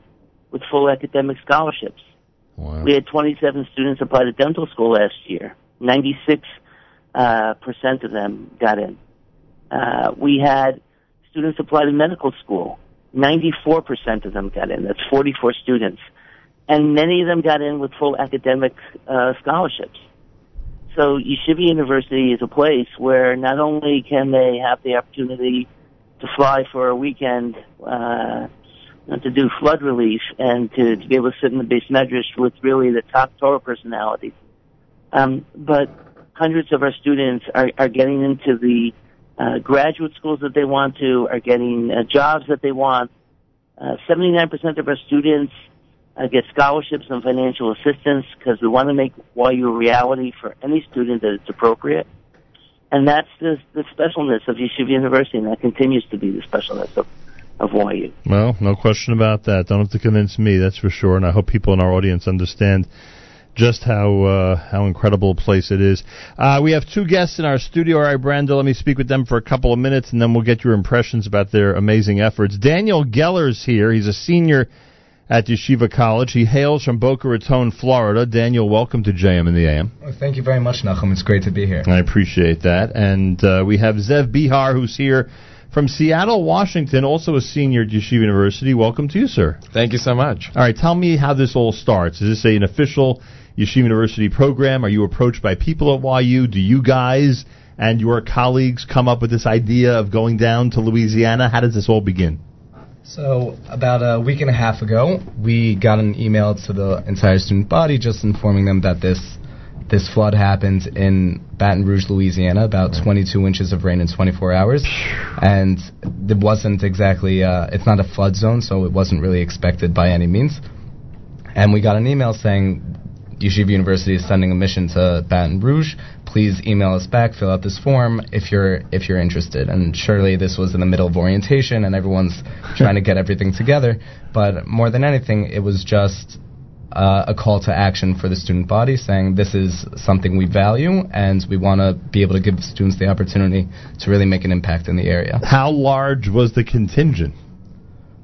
with full academic scholarships. We had 27 students apply to dental school last year. 96 uh, percent of them got in. Uh, we had students apply to medical school. 94% of them got in. That's 44 students. And many of them got in with full academic uh, scholarships. So Yeshiva University is a place where not only can they have the opportunity to fly for a weekend, uh, to do flood relief and to, to be able to sit in the beis medrash with really the top Torah personalities, um, but hundreds of our students are, are getting into the uh, graduate schools that they want to, are getting uh, jobs that they want. Uh, 79% of our students uh, get scholarships and financial assistance because we want to make YU a reality for any student that it's appropriate. And that's the, the specialness of Yeshiva University, and that continues to be the specialness of, of YU. Well, no question about that. Don't have to convince me, that's for sure. And I hope people in our audience understand just how uh, how incredible a place it is. Uh, we have two guests in our studio. All right, Brander, let me speak with them for a couple of minutes, and then we'll get your impressions about their amazing efforts. Daniel Geller's here. He's a senior at Yeshiva College. He hails from Boca Raton, Florida. Daniel, welcome to JM in the AM. Well, thank you very much, Nachum. It's great to be here. I appreciate that. And uh, we have Zev Behar, who's here from Seattle, Washington, also a senior at Yeshiva University. Welcome to you, sir. Thank you so much. All right, tell me how this all starts. Is this a, an official Yeshiva University program? Are you approached by people at YU? Do you guys and your colleagues come up with this idea of going down to Louisiana? How does this all begin? So, about a week and a half ago, we got an email to the entire student body just informing them that this this flood happened in Baton Rouge, Louisiana, about 22 inches of rain in 24 hours, and it wasn't exactly uh, it's not a flood zone, so it wasn't really expected by any means. And we got an email saying Yeshiva University is sending a mission to Baton Rouge. Please email us back, fill out this form if you're if you're interested. And surely this was in the middle of orientation, and everyone's trying to get everything together. But more than anything, it was just uh, a call to action for the student body, saying this is something we value, and we want to be able to give students the opportunity to really make an impact in the area. How large was the contingent?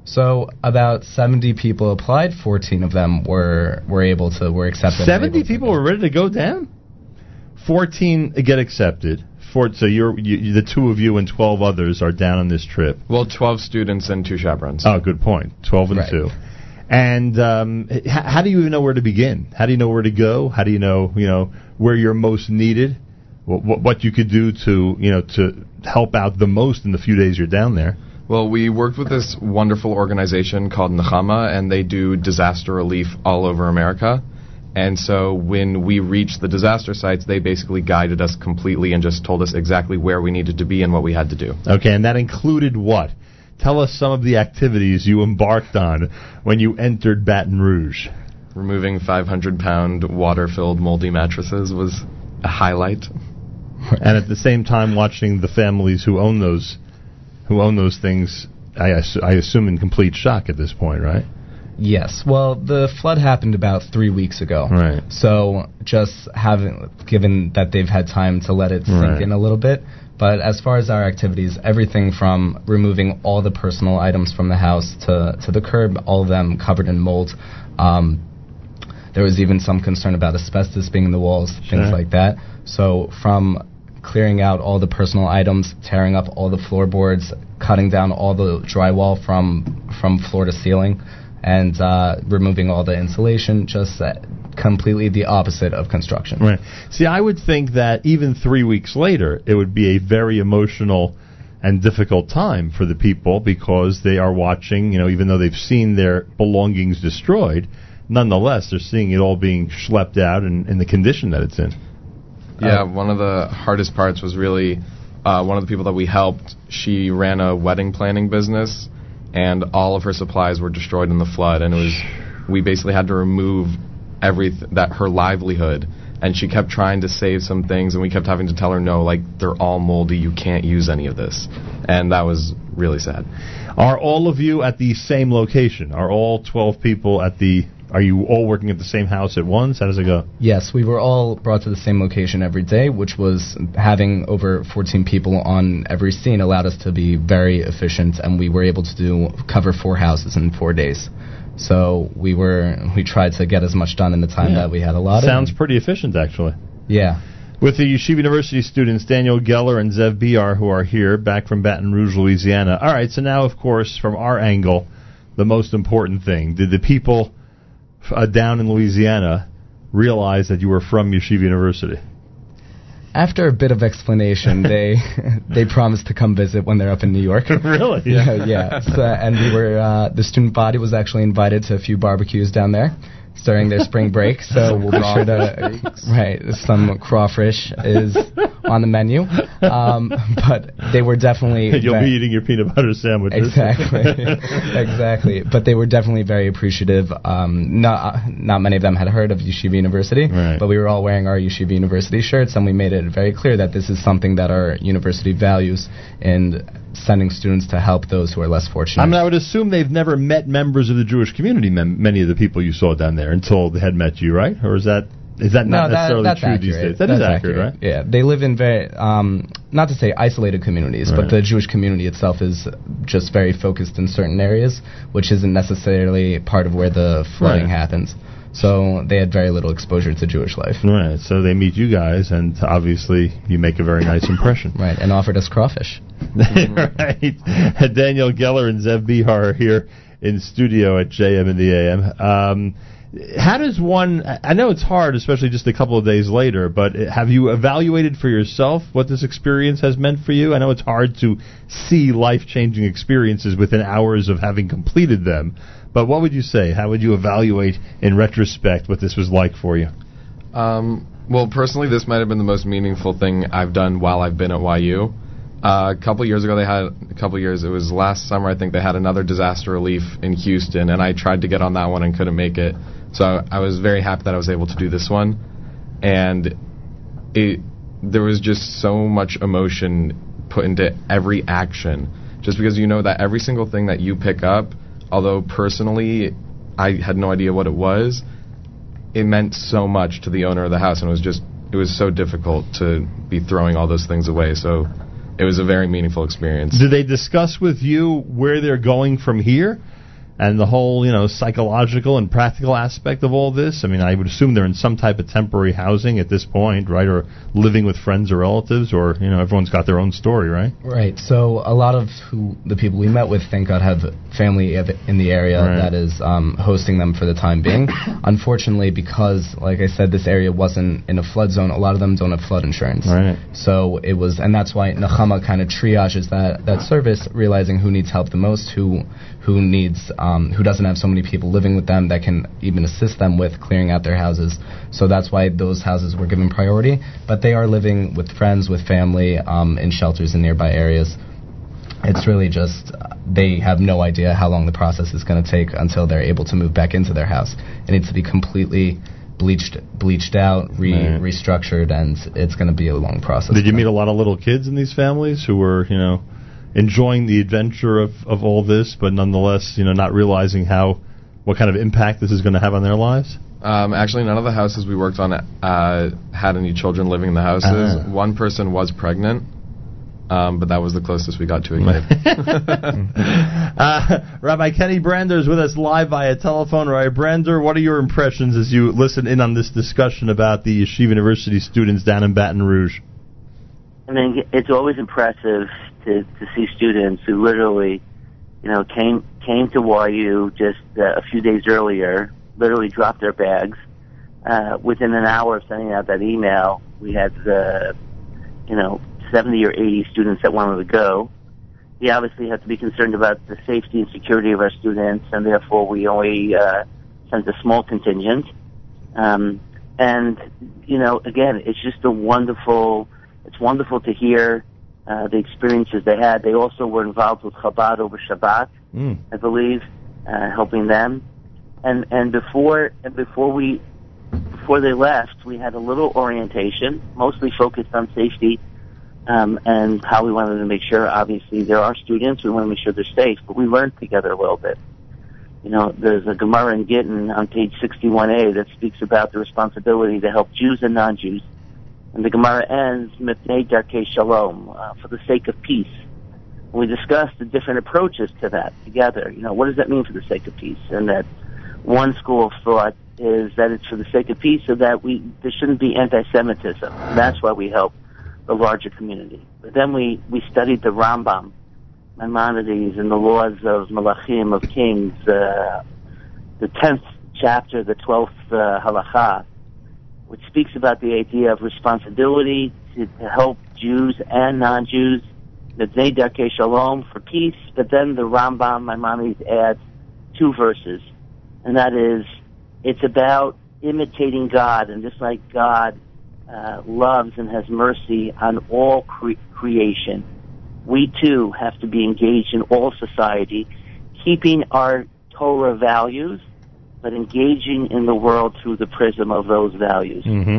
So about 70 people applied. 14 of them were were able to were accepted. Seventy people were ready to go down. Fourteen get accepted. Four, so you're you, the two of you and twelve others are down on this trip. Well, 12 students and two chaperones. Oh, good point. Twelve and Right. two. And um, h- how do you even know where to begin? How do you know where to go? How do you know you know where you're most needed? What, what, what you could do to you know to help out the most in the few days you're down there? Well, we worked with this wonderful organization called Nechama, and they do disaster relief all over America. And so when we reached the disaster sites, they basically guided us completely and just told us exactly where we needed to be and what we had to do. Okay, and that included what? Tell us some of the activities you embarked on when you entered Baton Rouge. Removing 500 pound water filled moldy mattresses was a highlight. and at the same time watching the families who own those who own those things, I, assu- I assume, in complete shock at this point, right? Yes. Well, the flood happened about three weeks ago. Right. So just having, given that they've had time to let it sink Right. in a little bit. But as far as our activities, everything from removing all the personal items from the house to, to the curb, all of them covered in mold. Um, there was even some concern about asbestos being in the walls, things like that. So from clearing out all the personal items, tearing up all the floorboards, cutting down all the drywall from from floor to ceiling, and uh, removing all the insulation, just uh, completely the opposite of construction. Right. See, I would think that even three weeks later, it would be a very emotional and difficult time for the people because they are watching, you know, even though they've seen their belongings destroyed, nonetheless, they're seeing it all being schlepped out and in the condition that it's in. Yeah, one of the hardest parts was really uh, one of the people that we helped. She ran a wedding planning business, and all of her supplies were destroyed in the flood. And it was we basically had to remove every that her livelihood. And she kept trying to save some things, and we kept having to tell her no, like they're all moldy. You can't use any of this, and that was really sad. Are all of you at the same location? Are all 12 people at the. Are you all working at the same house at once? How does it go? Yes, we were all brought to the same location every day, which was having over 14 people on every scene allowed us to be very efficient, and we were able to do cover four houses in four days. So we were we tried to get as much done in the time Yeah. that we had allotted. Sounds pretty efficient, actually. Yeah. With the Yeshiva University students, Daniel Geller and Zev Behar, who are here, back from Baton Rouge, Louisiana. All right, so now, of course, from our angle, the most important thing. Did the people uh, down in Louisiana realize that you were from Yeshiva University? After a bit of explanation, they they promised to come visit when they're up in New York. really? Yeah, yeah. So, and we were uh, the student body was actually invited to a few barbecues down there during their spring break. So we'll be sure to right some crawfish is on the menu. Um, but they were definitely You'll be eating your peanut butter sandwiches. Exactly, exactly. But they were definitely very appreciative. Um, not not many of them had heard of Yeshiva University, but we were all wearing our Yeshiva University shirts, and we made it very clear that this is something that our university values in sending students to help those who are less fortunate. I mean, I would assume they've never met members of the Jewish community, mem- many of the people you saw down there, until they had met you, right? Or is that is that not no, that, necessarily that's true accurate. these days? That is That's accurate, right? Yeah, they live in very, um, not to say isolated communities, Right. but the Jewish community itself is just very focused in certain areas, which isn't necessarily part of where the flooding Right. happens. So they had very little exposure to Jewish life. Right. So they meet you guys, and obviously you make a very nice impression. Right, and offered us crawfish. right. Daniel Geller and Zev Behar are here in studio at JM in the AM. Um, how does one? I know it's hard, especially just a couple of days later. But have you evaluated for yourself what this experience has meant for you? I know it's hard to see life-changing experiences within hours of having completed them. But what would you say? How would you evaluate in retrospect what this was like for you? Um, well, personally, this might have been the most meaningful thing I've done while I've been at YU. Uh, a couple years ago, they had a couple years. It was last summer, I think they had another disaster relief in Houston, and I tried to get on that one and couldn't make it. So I, I was very happy that I was able to do this one, and it there was just so much emotion put into every action, just because you know that every single thing that you pick up, although personally I had no idea what it was, it meant so much to the owner of the house, and it was just it was so difficult to be throwing all those things away. So it was a very meaningful experience. Did they discuss with you where they're going from here? And the whole, you know, psychological and practical aspect of all this. I mean, I would assume they're in some type of temporary housing at this point, right? Or living with friends or relatives, or you know, everyone's got their own story, right? Right. So a lot of who the people we met with, thank God, have family in the area Right. that is um, hosting them for the time being. Unfortunately, because like I said, this area wasn't in a flood zone. A lot of them don't have flood insurance. Right. So it was, and that's why Nechama kind of triages that that service, realizing who needs help the most, who who needs, um, who doesn't have so many people living with them that can even assist them with clearing out their houses. So that's why those houses were given priority. But they are living with friends, with family, um, in shelters in nearby areas. It's really just uh, they have no idea how long the process is going to take until they're able to move back into their house. It needs to be completely bleached, bleached out, re- Right. restructured, and it's going to be a long process. Did you meet a lot of little kids in these families who were, you know, enjoying the adventure of, of all this, but nonetheless, you know, not realizing how what kind of impact this is going to have on their lives? Um, actually, none of the houses we worked on uh, had any children living in the houses. Ah. One person was pregnant, um, but that was the closest we got to a kid. Uh, Rabbi Kenny Brander is with us live via telephone. Rabbi Brander, what are your impressions as you listen in on this discussion about the Yeshiva University students down in Baton Rouge? I mean, it's always impressive to to see students who literally, you know, came came to YU just uh, a few days earlier, literally dropped their bags. Uh, within an hour of sending out that email, we had uh, you know 70 or 80 students that wanted to go. We obviously have to be concerned about the safety and security of our students, and therefore we only uh, sent a small contingent. Um, and you know, again, it's just a wonderful. It's wonderful to hear uh, the experiences they had. They also were involved with Chabad over Shabbat, Mm. I believe, uh, helping them. And and before and before we before they left, we had a little orientation, mostly focused on safety um, and how we wanted to make sure. Obviously, there are students. We want to make sure they're safe, but we learned together a little bit. You know, there's a Gemara in Gittin on page 61a that speaks about the responsibility to help Jews and non-Jews. And the Gemara ends, Mipnei Darkei Shalom, uh, for the sake of peace. We discussed the different approaches to that together. You know, what does that mean for the sake of peace? And that one school of thought is that it's for the sake of peace so that we, there shouldn't be anti-Semitism. That's why we help the larger community. But then we, we studied the Rambam, Maimonides, and the laws of Malachim, of kings, uh, the 10th chapter, the 12th uh, halacha, which speaks about the idea of responsibility to, to help Jews and non-Jews, the Darkei Shalom for peace, but then the Rambam, Maimonides adds two verses, and that is, it's about imitating God, and just like God uh, loves and has mercy on all cre- creation, we too have to be engaged in all society, keeping our Torah values, but engaging in the world through the prism of those values. Mm-hmm.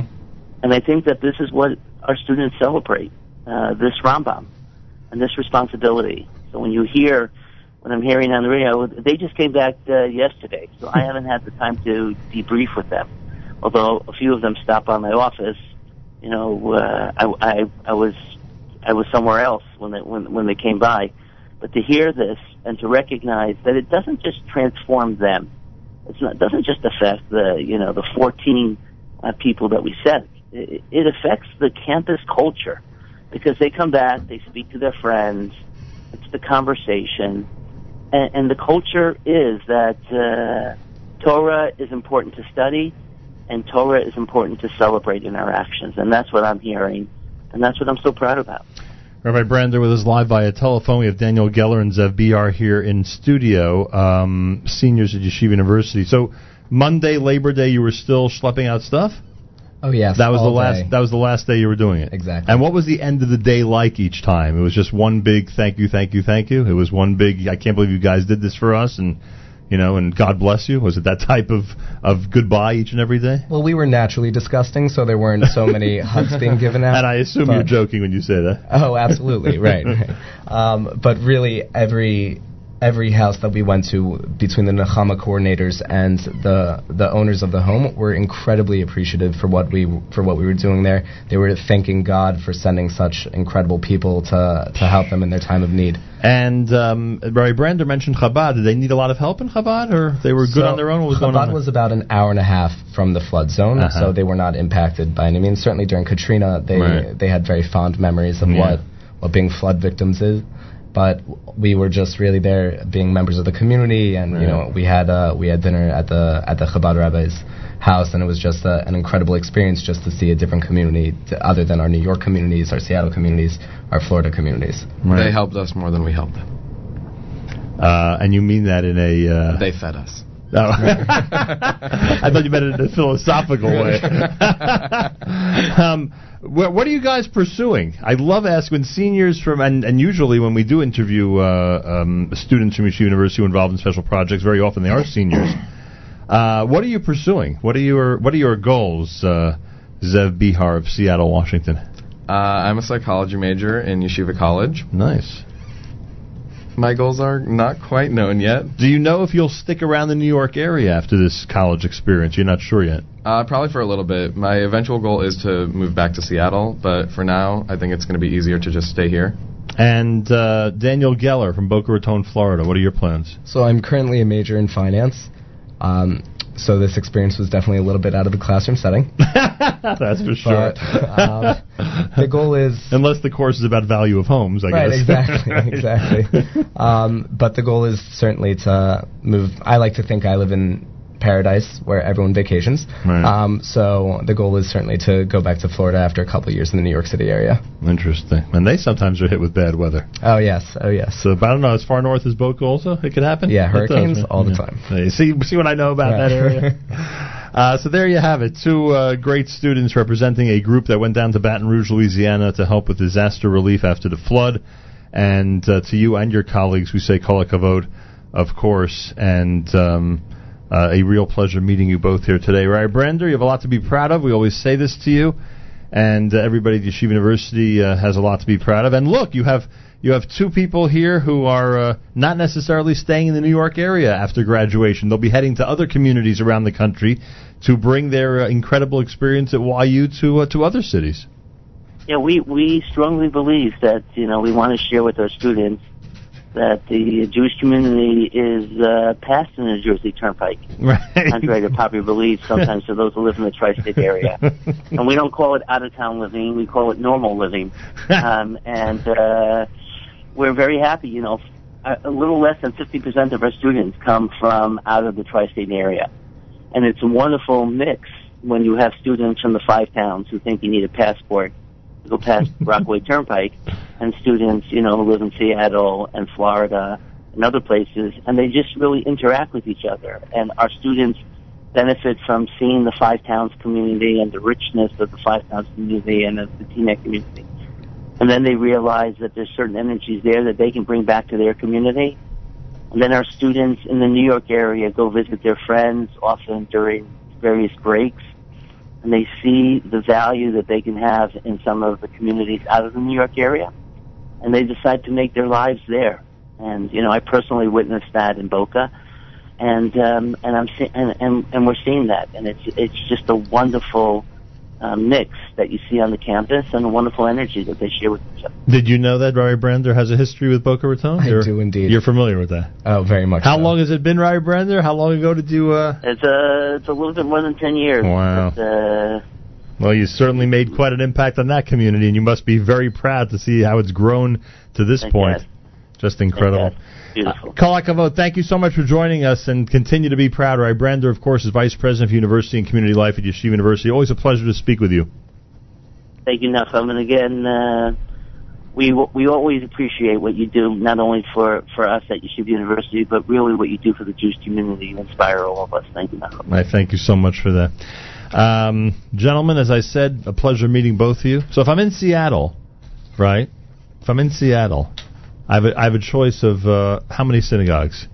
And I think that this is what our students celebrate, uh, this Rambam and this responsibility. So when you hear, when I'm hearing on the radio, they just came back uh, yesterday, so I haven't had the time to debrief with them. Although a few of them stopped by my office, you know, uh, I, I, I was, I was somewhere else when they, when, when they came by. But to hear this and to recognize that it doesn't just transform them, it's not, doesn't just affect the, you know, the 14 uh, people that we sent. It, it affects the campus culture because they come back, they speak to their friends, it's the conversation, and, and the culture is that uh, Torah is important to study, and Torah is important to celebrate in our actions, and that's what I'm hearing, and that's what I'm so proud about. Rabbi Brander with us live via telephone. We have Daniel Geller and Zev Behar here in studio, um, seniors at Yeshiva University. So Monday, Labor Day, you were still schlepping out stuff. Oh yes, that was the last. day. That was the last day you were doing it. Exactly. And what was the end of the day like each time? It was just one big thank you, thank you, thank you. It was one big. I can't believe you guys did this for us, and you know, and God bless you. Was it that type of of goodbye each and every day? Well, we were naturally disgusting, so there weren't so many hugs being given out. And I assume you're joking when you say that. Oh, absolutely, right. right. Um, but really, every every house that we went to, between the Nechama coordinators and the the owners of the home, were incredibly appreciative for what we for what we were doing there. They were thanking God for sending such incredible people to to help them in their time of need. And um, Rabbi Brander mentioned Chabad. Did they need a lot of help in Chabad, or they were good So on their own? What was Chabad going on? there? was about an hour and a half from the flood zone, Uh-huh. so they were not impacted by any means. Certainly during Katrina, they Right. they had very fond memories of Yeah. what what being flood victims is. But we were just really there, being members of the community, and you know we had uh, we had dinner at the at the Chabad rabbi's house, and it was just uh, an incredible experience just to see a different community to, other than our New York communities, our Seattle communities, our Florida communities. They helped us more than we helped them. Uh, and you mean that in a? Uh, They fed us. Oh. I thought you meant it in a philosophical way. um, what, what are you guys pursuing? I love asking when seniors from, and, and usually when we do interview uh, um, students from Yeshiva University who are involved in special projects, very often they are seniors. Uh, what are you pursuing? What are your What are your goals, uh, Zev Behar of Seattle, Washington? Uh, I'm a psychology major in Yeshiva College. Nice. My goals are not quite known yet. Do you know if you'll stick around the New York area after this college experience? You're not sure yet. Uh, probably for a little bit. My eventual goal is to move back to Seattle, but for now, I think it's going to be easier to just stay here. And uh, Daniel Geller from Boca Raton, Florida. What are your plans? So I'm currently a major in finance. Um, so this experience was definitely a little bit out of the classroom setting. That's for sure. But, um, the goal is Unless the course is about value of homes, I right, guess. exactly, exactly. Um, but the goal is certainly to move. I like to think I live in paradise where everyone vacations. Right. Um, so the goal is certainly to go back to Florida after a couple of years in the New York City area. Interesting. And they sometimes are hit with bad weather. Oh yes, oh yes. So, but I don't know, as far north as Boca also, it could happen? Yeah, does, hurricanes all the Yeah. time. Hey, see, see what I know about that area? Uh, so there you have it. Two uh, great students representing a group that went down to Baton Rouge, Louisiana to help with disaster relief after the flood. And uh, to you and your colleagues, we say kol hakavod, of course. And um, uh, a real pleasure meeting you both here today. Right, Brander, you have a lot to be proud of. We always say this to you. And uh, everybody at Yeshiva University uh, has a lot to be proud of. And look, you have you have two people here who are uh, not necessarily staying in the New York area after graduation. They'll be heading to other communities around the country to bring their uh, incredible experience at YU to uh, to other cities. Yeah, we we strongly believe that you know we want to share with our students that the Jewish community is uh, past the New Jersey Turnpike. Right. Contrary to popular belief, sometimes to those who live in the tri-state area, and we don't call it out-of-town living; we call it normal living. Um, and uh, we're very happy. You know, a, a little less than 50% of our students come from out of the tri-state area, and it's a wonderful mix when you have students from the five towns who think you need a passport go past Rockaway Turnpike, and students, you know, who live in Seattle and Florida and other places, and they just really interact with each other. And our students benefit from seeing the Five Towns community and the richness of the Five Towns community and of the Teaneck community. And then they realize that there's certain energies there that they can bring back to their community. And then our students in the New York area go visit their friends, often during various breaks, and they see the value that they can have in some of the communities out of the New York area, and they decide to make their lives there. And you know, I personally witnessed that in Boca, and um, and I'm see- and, and and we're seeing that, and it's it's just a wonderful uh, mix that you see on the campus, and a wonderful energy that they share with each other. Did you know that Rabbi Brander has a history with Boca Raton? I You're- do indeed. You're familiar with that. Oh, very much. How so. long has it been, Rabbi Brander? How long ago did you? Uh, It's a it's a little bit more than ten years. Wow. But, uh, well, you certainly made quite an impact on that community, and you must be very proud to see how it's grown to this point. God. Just incredible. Beautiful. Hakavod, thank you so much for joining us, and continue to be proud. Ray Brander, of course, is Vice President of University and Community Life at Yeshiva University. Always a pleasure to speak with you. Thank you, Nachum. And again, uh, we we always appreciate what you do, not only for, for us at Yeshiva University, but really what you do for the Jewish community. You inspire all of us. Thank you, Nachum. I thank you so much for that. Um, gentlemen, as I said, a pleasure meeting both of you. So if I'm in Seattle, right? If I'm in Seattle, I have a, I have a choice of uh, how many synagogues.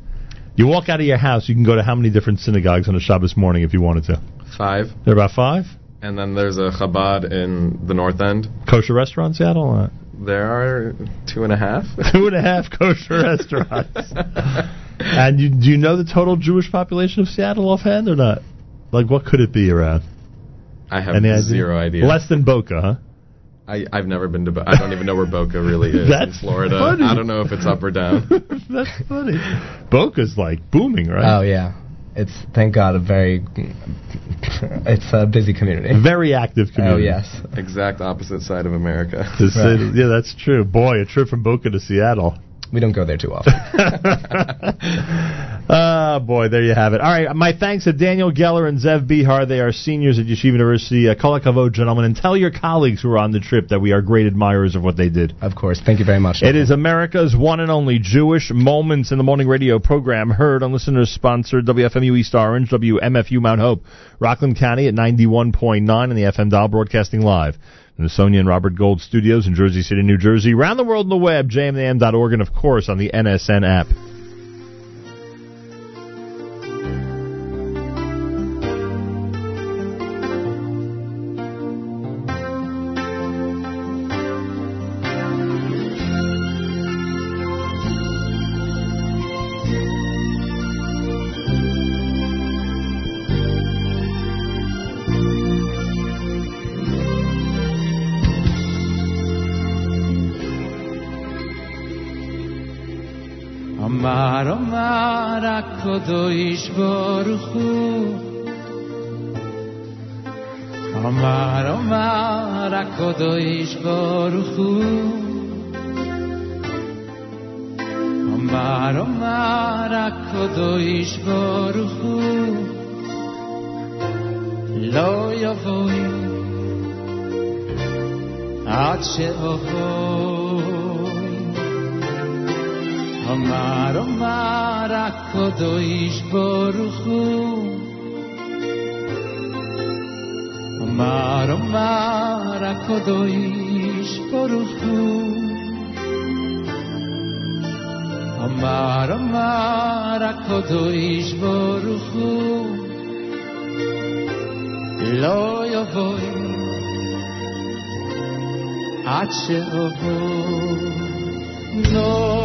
You walk out of your house, you can go to how many different synagogues on a Shabbos morning if you wanted to. Five. There are about five And then there's a Chabad in the North End. kosher restaurants, in Seattle. Uh, There are two and a half. two and a half kosher restaurants. and you, do you know the total Jewish population of Seattle offhand or not? Like, what could it be around? I have Any idea? zero idea. Less than Boca, huh? I, I've never been to. Bo- I don't even know where Boca really is That's in Florida. funny. I don't know if it's up or down. That's funny. Boca's like booming, right? Oh yeah, it's thank God a very it's a busy community. Very active oh, community. Oh yes. Exact opposite side of America. The city- yeah, that's true. Boy, a trip from Boca to Seattle. We don't go there too often. Ah, boy, there you have it. All right, my thanks to Daniel Geller and Zev Behar. They are seniors at Yeshiva University. Uh, Kol hakavod, gentlemen, and tell your colleagues who are on the trip that we are great admirers of what they did. Of course. Thank you very much. It is America's one and only Jewish Moments in the Morning radio program, heard on listeners sponsored WFMU East Orange, WMFU Mount Hope, Rockland County at 91.9 and the FM dial broadcasting live. In the Sonia and Robert Gold studios in Jersey City, New Jersey, around the world on the web, jmam.org, and of course on the NSN app. dois por Amar, amar, a kodois boruchu. Lo. No.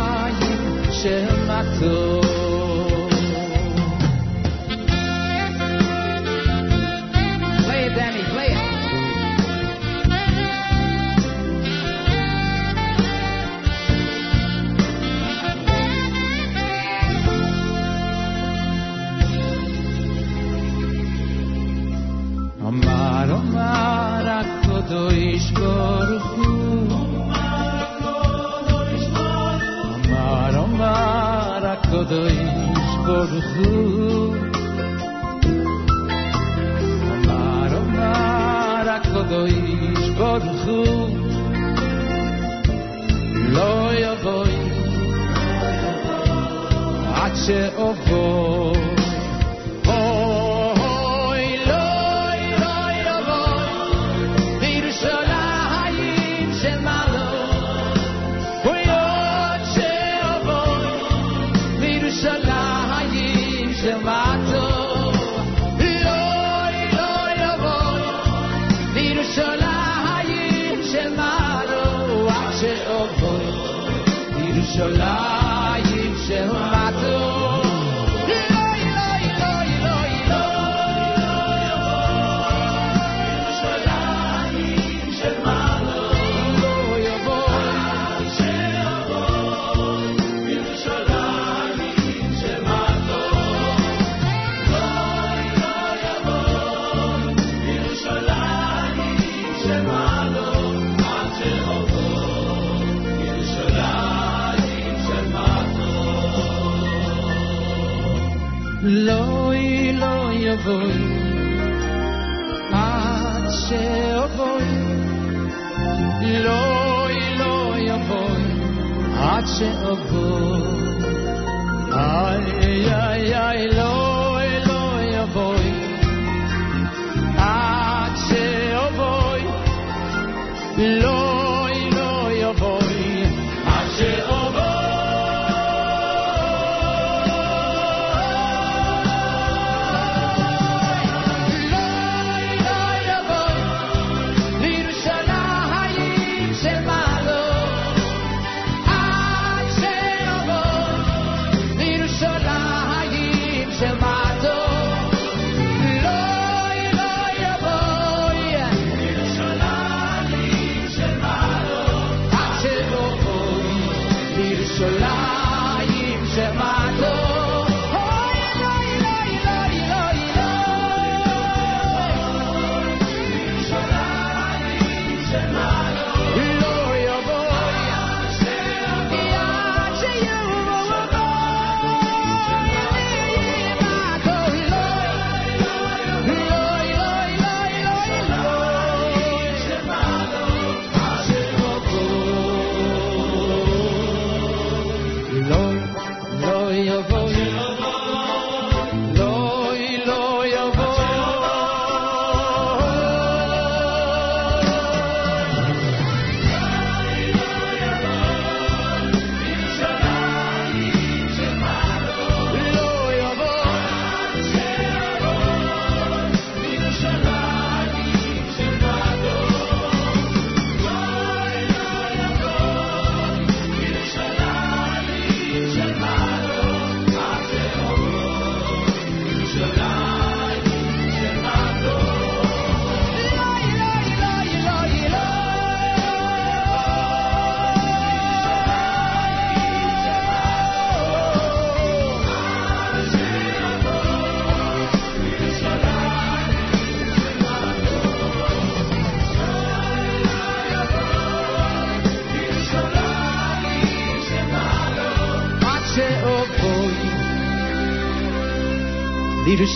Doctor.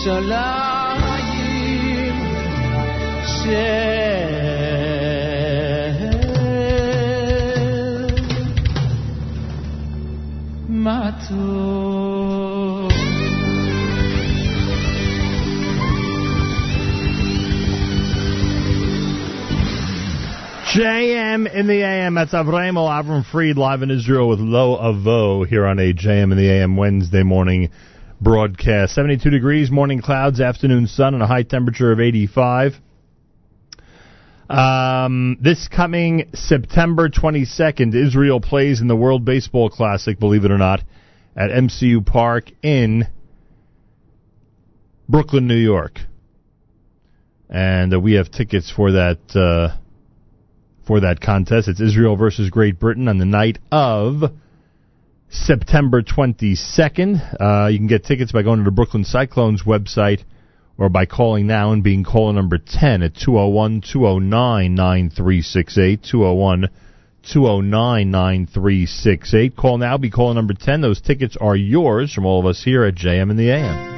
Yerushalayim JM in the AM. That's Avramo Avram Fried live in Israel with Lo Avo here on a JM in the AM Wednesday morning broadcast. 72 degrees, morning clouds, afternoon sun, and a high temperature of 85. Um, this coming September 22nd, Israel plays in the World Baseball Classic, believe it or not, at MCU Park in Brooklyn, New York. And uh, we have tickets for that uh, for that contest. It's Israel versus Great Britain on the night of September 22nd. Uh, you can get tickets by going to the Brooklyn Cyclones website or by calling now and being caller number 10 at 201 209 9368. 201 209 9368. Call now, be caller number 10. Those tickets are yours from all of us here at JM in the AM.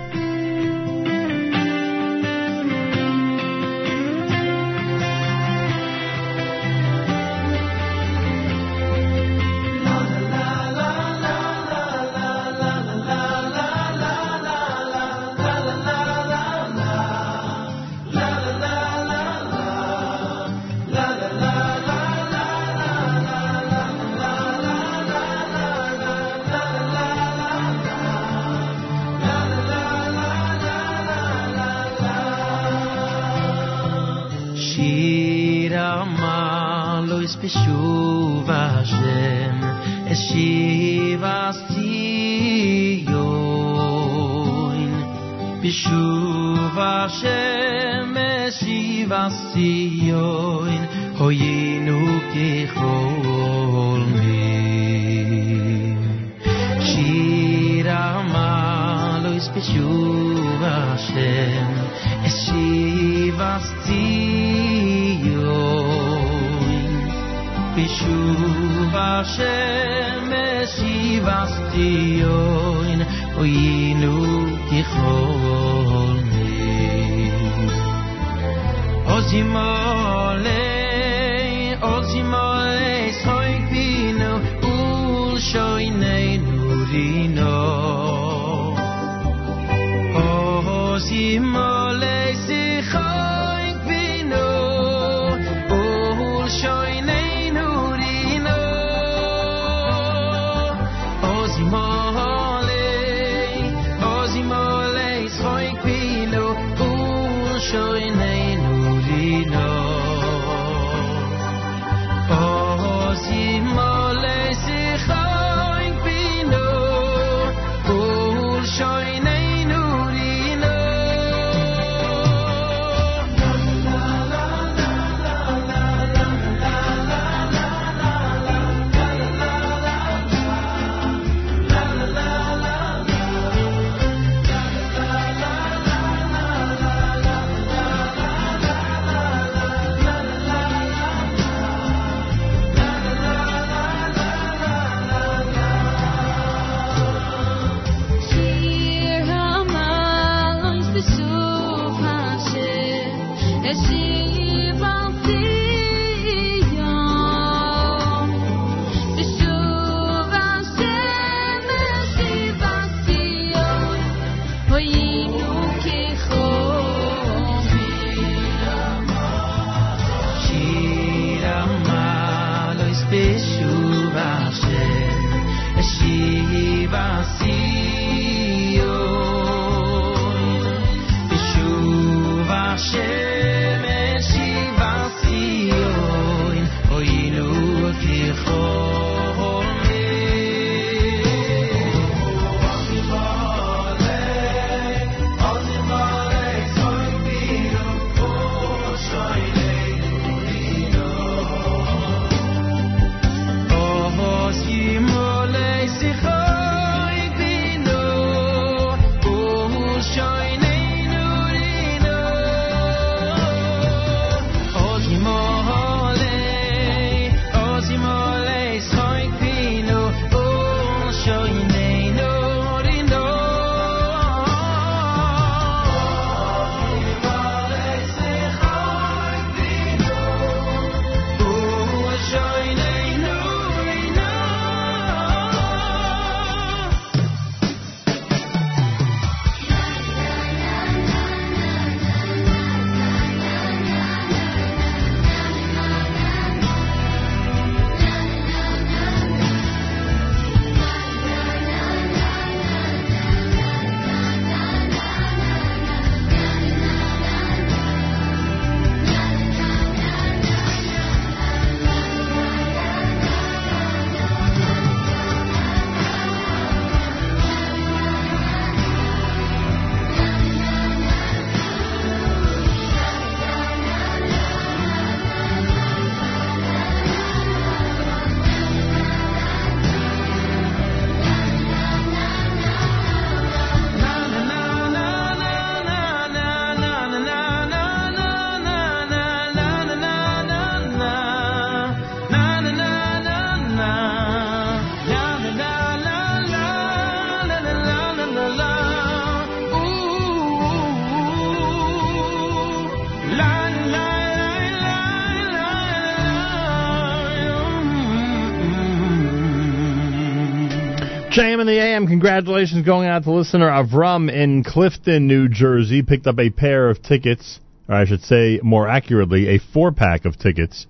JM in the AM, congratulations going out to listener Avram in Clifton, New Jersey. Picked up a pair of tickets, or I should say more accurately, a four pack of tickets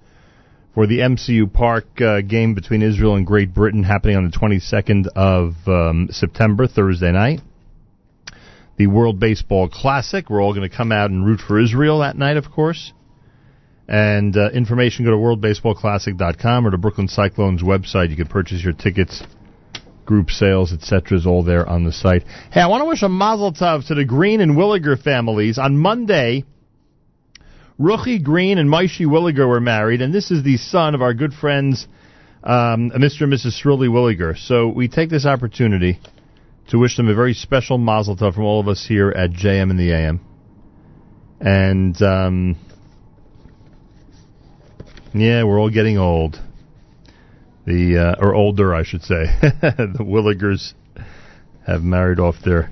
for the MCU Park uh, game between Israel and Great Britain happening on the 22nd of um, September, Thursday night. The World Baseball Classic. We're all going to come out and root for Israel that night, of course. And uh, information, go to worldbaseballclassic.com or to Brooklyn Cyclones website. You can purchase your tickets group sales, etc., is all there on the site. Hey, I want to wish a mazel tov to the Green and Williger families. On Monday, Ruchi Green and Moishy Williger were married, and this is the son of our good friends, um, Mr. and Mrs. Srully Williger. So we take this opportunity to wish them a very special mazel tov from all of us here at JM in the AM. And, um, yeah, we're all getting old the uh, or older, I should say. the Willigers have married off their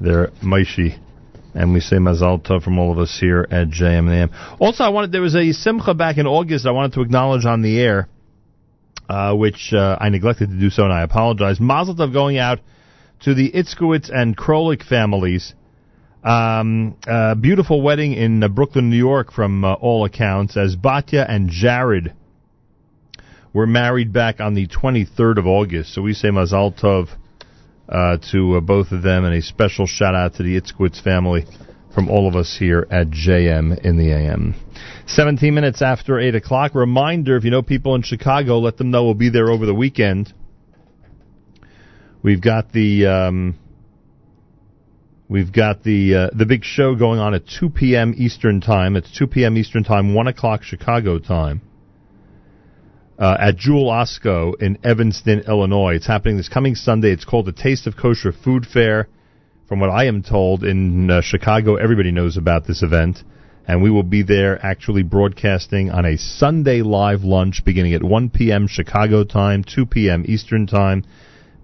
their Moishy, and we say Mazal Tov from all of us here at JMM. Also, I wanted there was a Simcha back in August. I wanted to acknowledge on the air, uh, which uh, I neglected to do so, and I apologize. Mazel Tov going out to the Itzkowitz and Krolik families. Um, uh, beautiful wedding in uh, Brooklyn, New York, from uh, all accounts, as Batya and Jared were married back on the 23rd of August. So we say Mazal Tov uh, to uh, both of them, and a special shout out to the Itzkowitz family from all of us here at JM in the AM. 17 minutes after 8 o'clock. Reminder if you know people in Chicago, let them know we'll be there over the weekend. We've got the. Um, We've got the uh, the big show going on at 2 p.m. Eastern Time. It's 2 p.m. Eastern Time, 1 o'clock Chicago time uh, at Jewel Osco in Evanston, Illinois. It's happening this coming Sunday. It's called the Taste of Kosher Food Fair. From what I am told, in uh, Chicago, everybody knows about this event. And we will be there actually broadcasting on a Sunday live lunch beginning at 1 p.m. Chicago time, 2 p.m. Eastern time.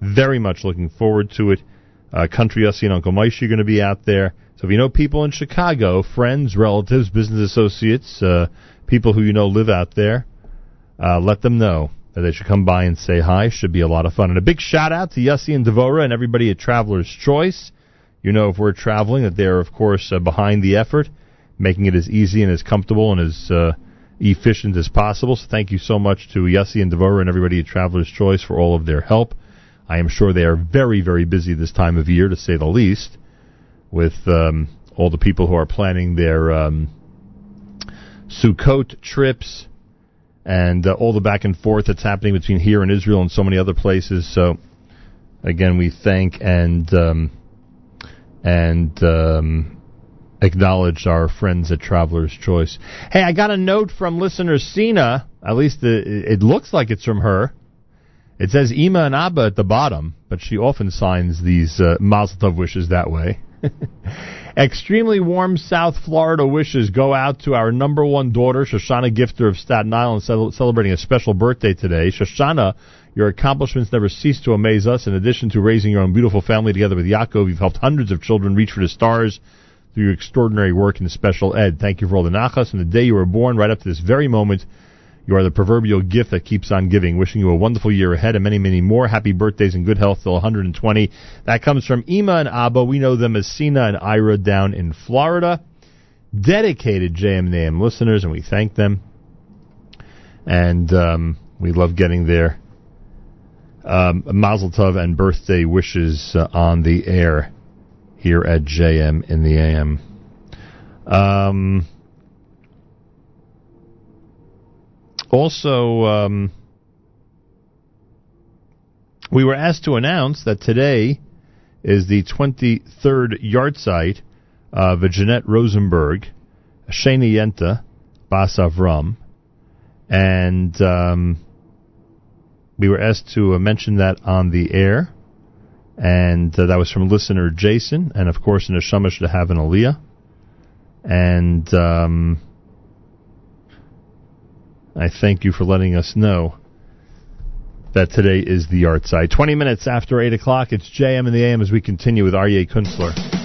Very much looking forward to it. Uh, Country Yossi and Uncle Moishy are going to be out there. So if you know people in Chicago, friends, relatives, business associates, uh, people who you know live out there, uh, let them know that they should come by and say hi. Should be a lot of fun. And a big shout out to Yussi and Devora and everybody at Traveler's Choice. You know, if we're traveling, that they're, of course, uh, behind the effort, making it as easy and as comfortable and as uh, efficient as possible. So thank you so much to Yussi and Devora and everybody at Traveler's Choice for all of their help. I am sure they are very, very busy this time of year, to say the least, with um, all the people who are planning their um, Sukkot trips and uh, all the back and forth that's happening between here and Israel and so many other places. So, again, we thank and um, and um, acknowledge our friends at Traveler's Choice. Hey, I got a note from listener Sina. At least it, looks like it's from her. It says Ima and Abba at the bottom, but she often signs these uh, Mazel Tov wishes that way. Extremely warm South Florida wishes go out to our number one daughter, Shoshana Gifter of Staten Island, cel- celebrating a special birthday today. Shoshana, your accomplishments never cease to amaze us. In addition to raising your own beautiful family together with Yaakov, you've helped hundreds of children reach for the stars through your extraordinary work in special ed. Thank you for all the nachas and the day you were born right up to this very moment. You are the proverbial gift that keeps on giving. Wishing you a wonderful year ahead and many, many more. Happy birthdays and good health till 120. That comes from Ima and Abba. We know them as Sina and Ira down in Florida. Dedicated JM in the AM listeners, and we thank them. And um, we love getting their um, Mazel Tov and birthday wishes uh, on the air here at JM in the AM. Um, also, um, we were asked to announce that today is the 23rd yahrzeit of Jeanette Rosenberg, Shani Yenta, Bas Avram, and um, we were asked to uh, mention that on the air, and uh, that was from listener Jason, and of course in a Shamash to have an Aliyah, and um, I thank you for letting us know that today is the yahrzeit. 20 minutes after 8 o'clock, it's JM in the AM as we continue with Aryeh Kunstler.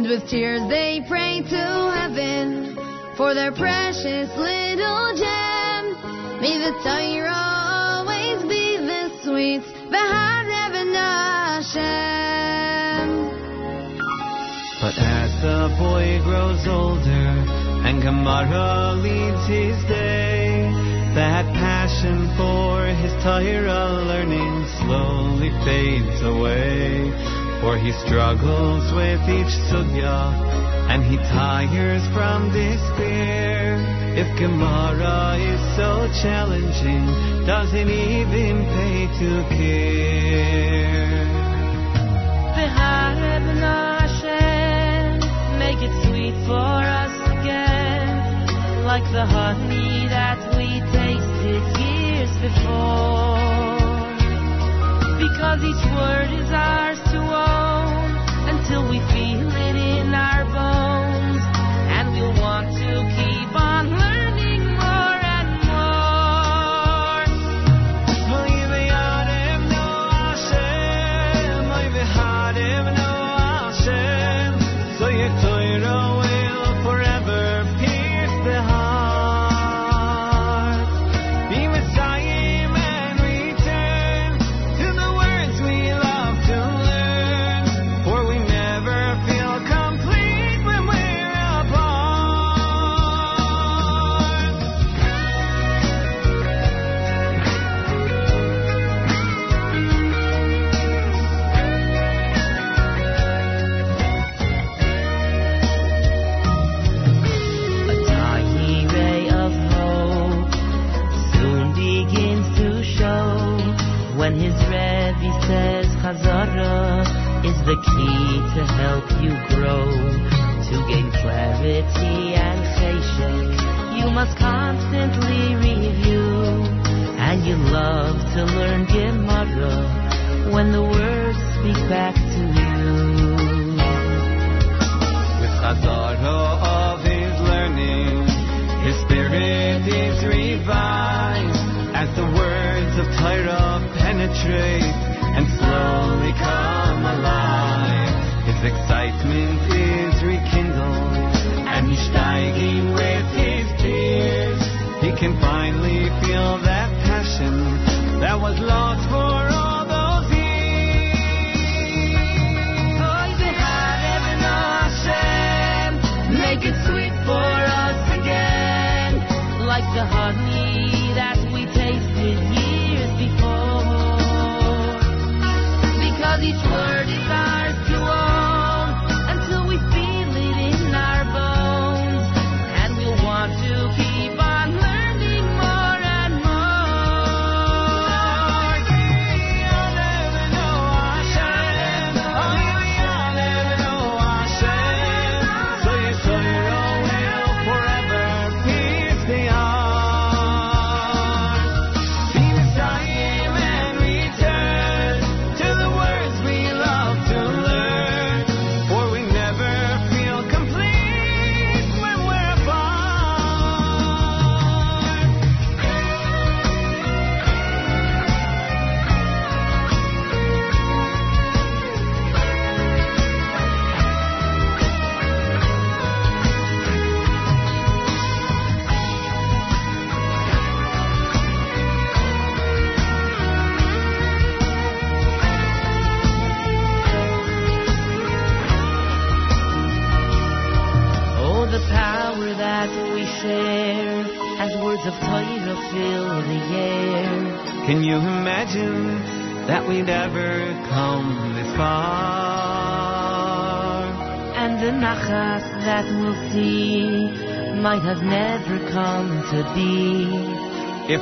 And with tears they pray to heaven for their precious little gem. May the Torah always be the sweet Behareven Hashem. But as the boy grows older and Gemara leads his day, that passion for his Torah learning slowly fades away. For he struggles with each sugya, and he tires from despair. If Gemara is so challenging, doesn't even pay to care. Make it sweet for us again, like the honey that we tasted years before.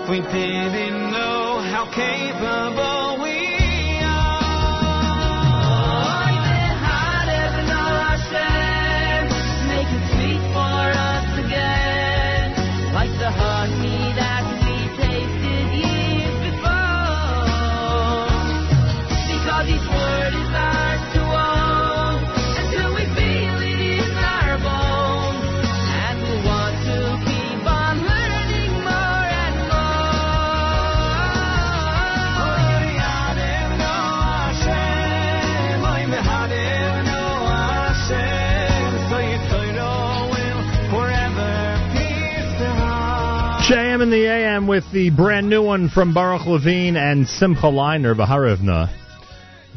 we did. The brand new one from Baruch Levine and Simcha Leiner, Baharevna.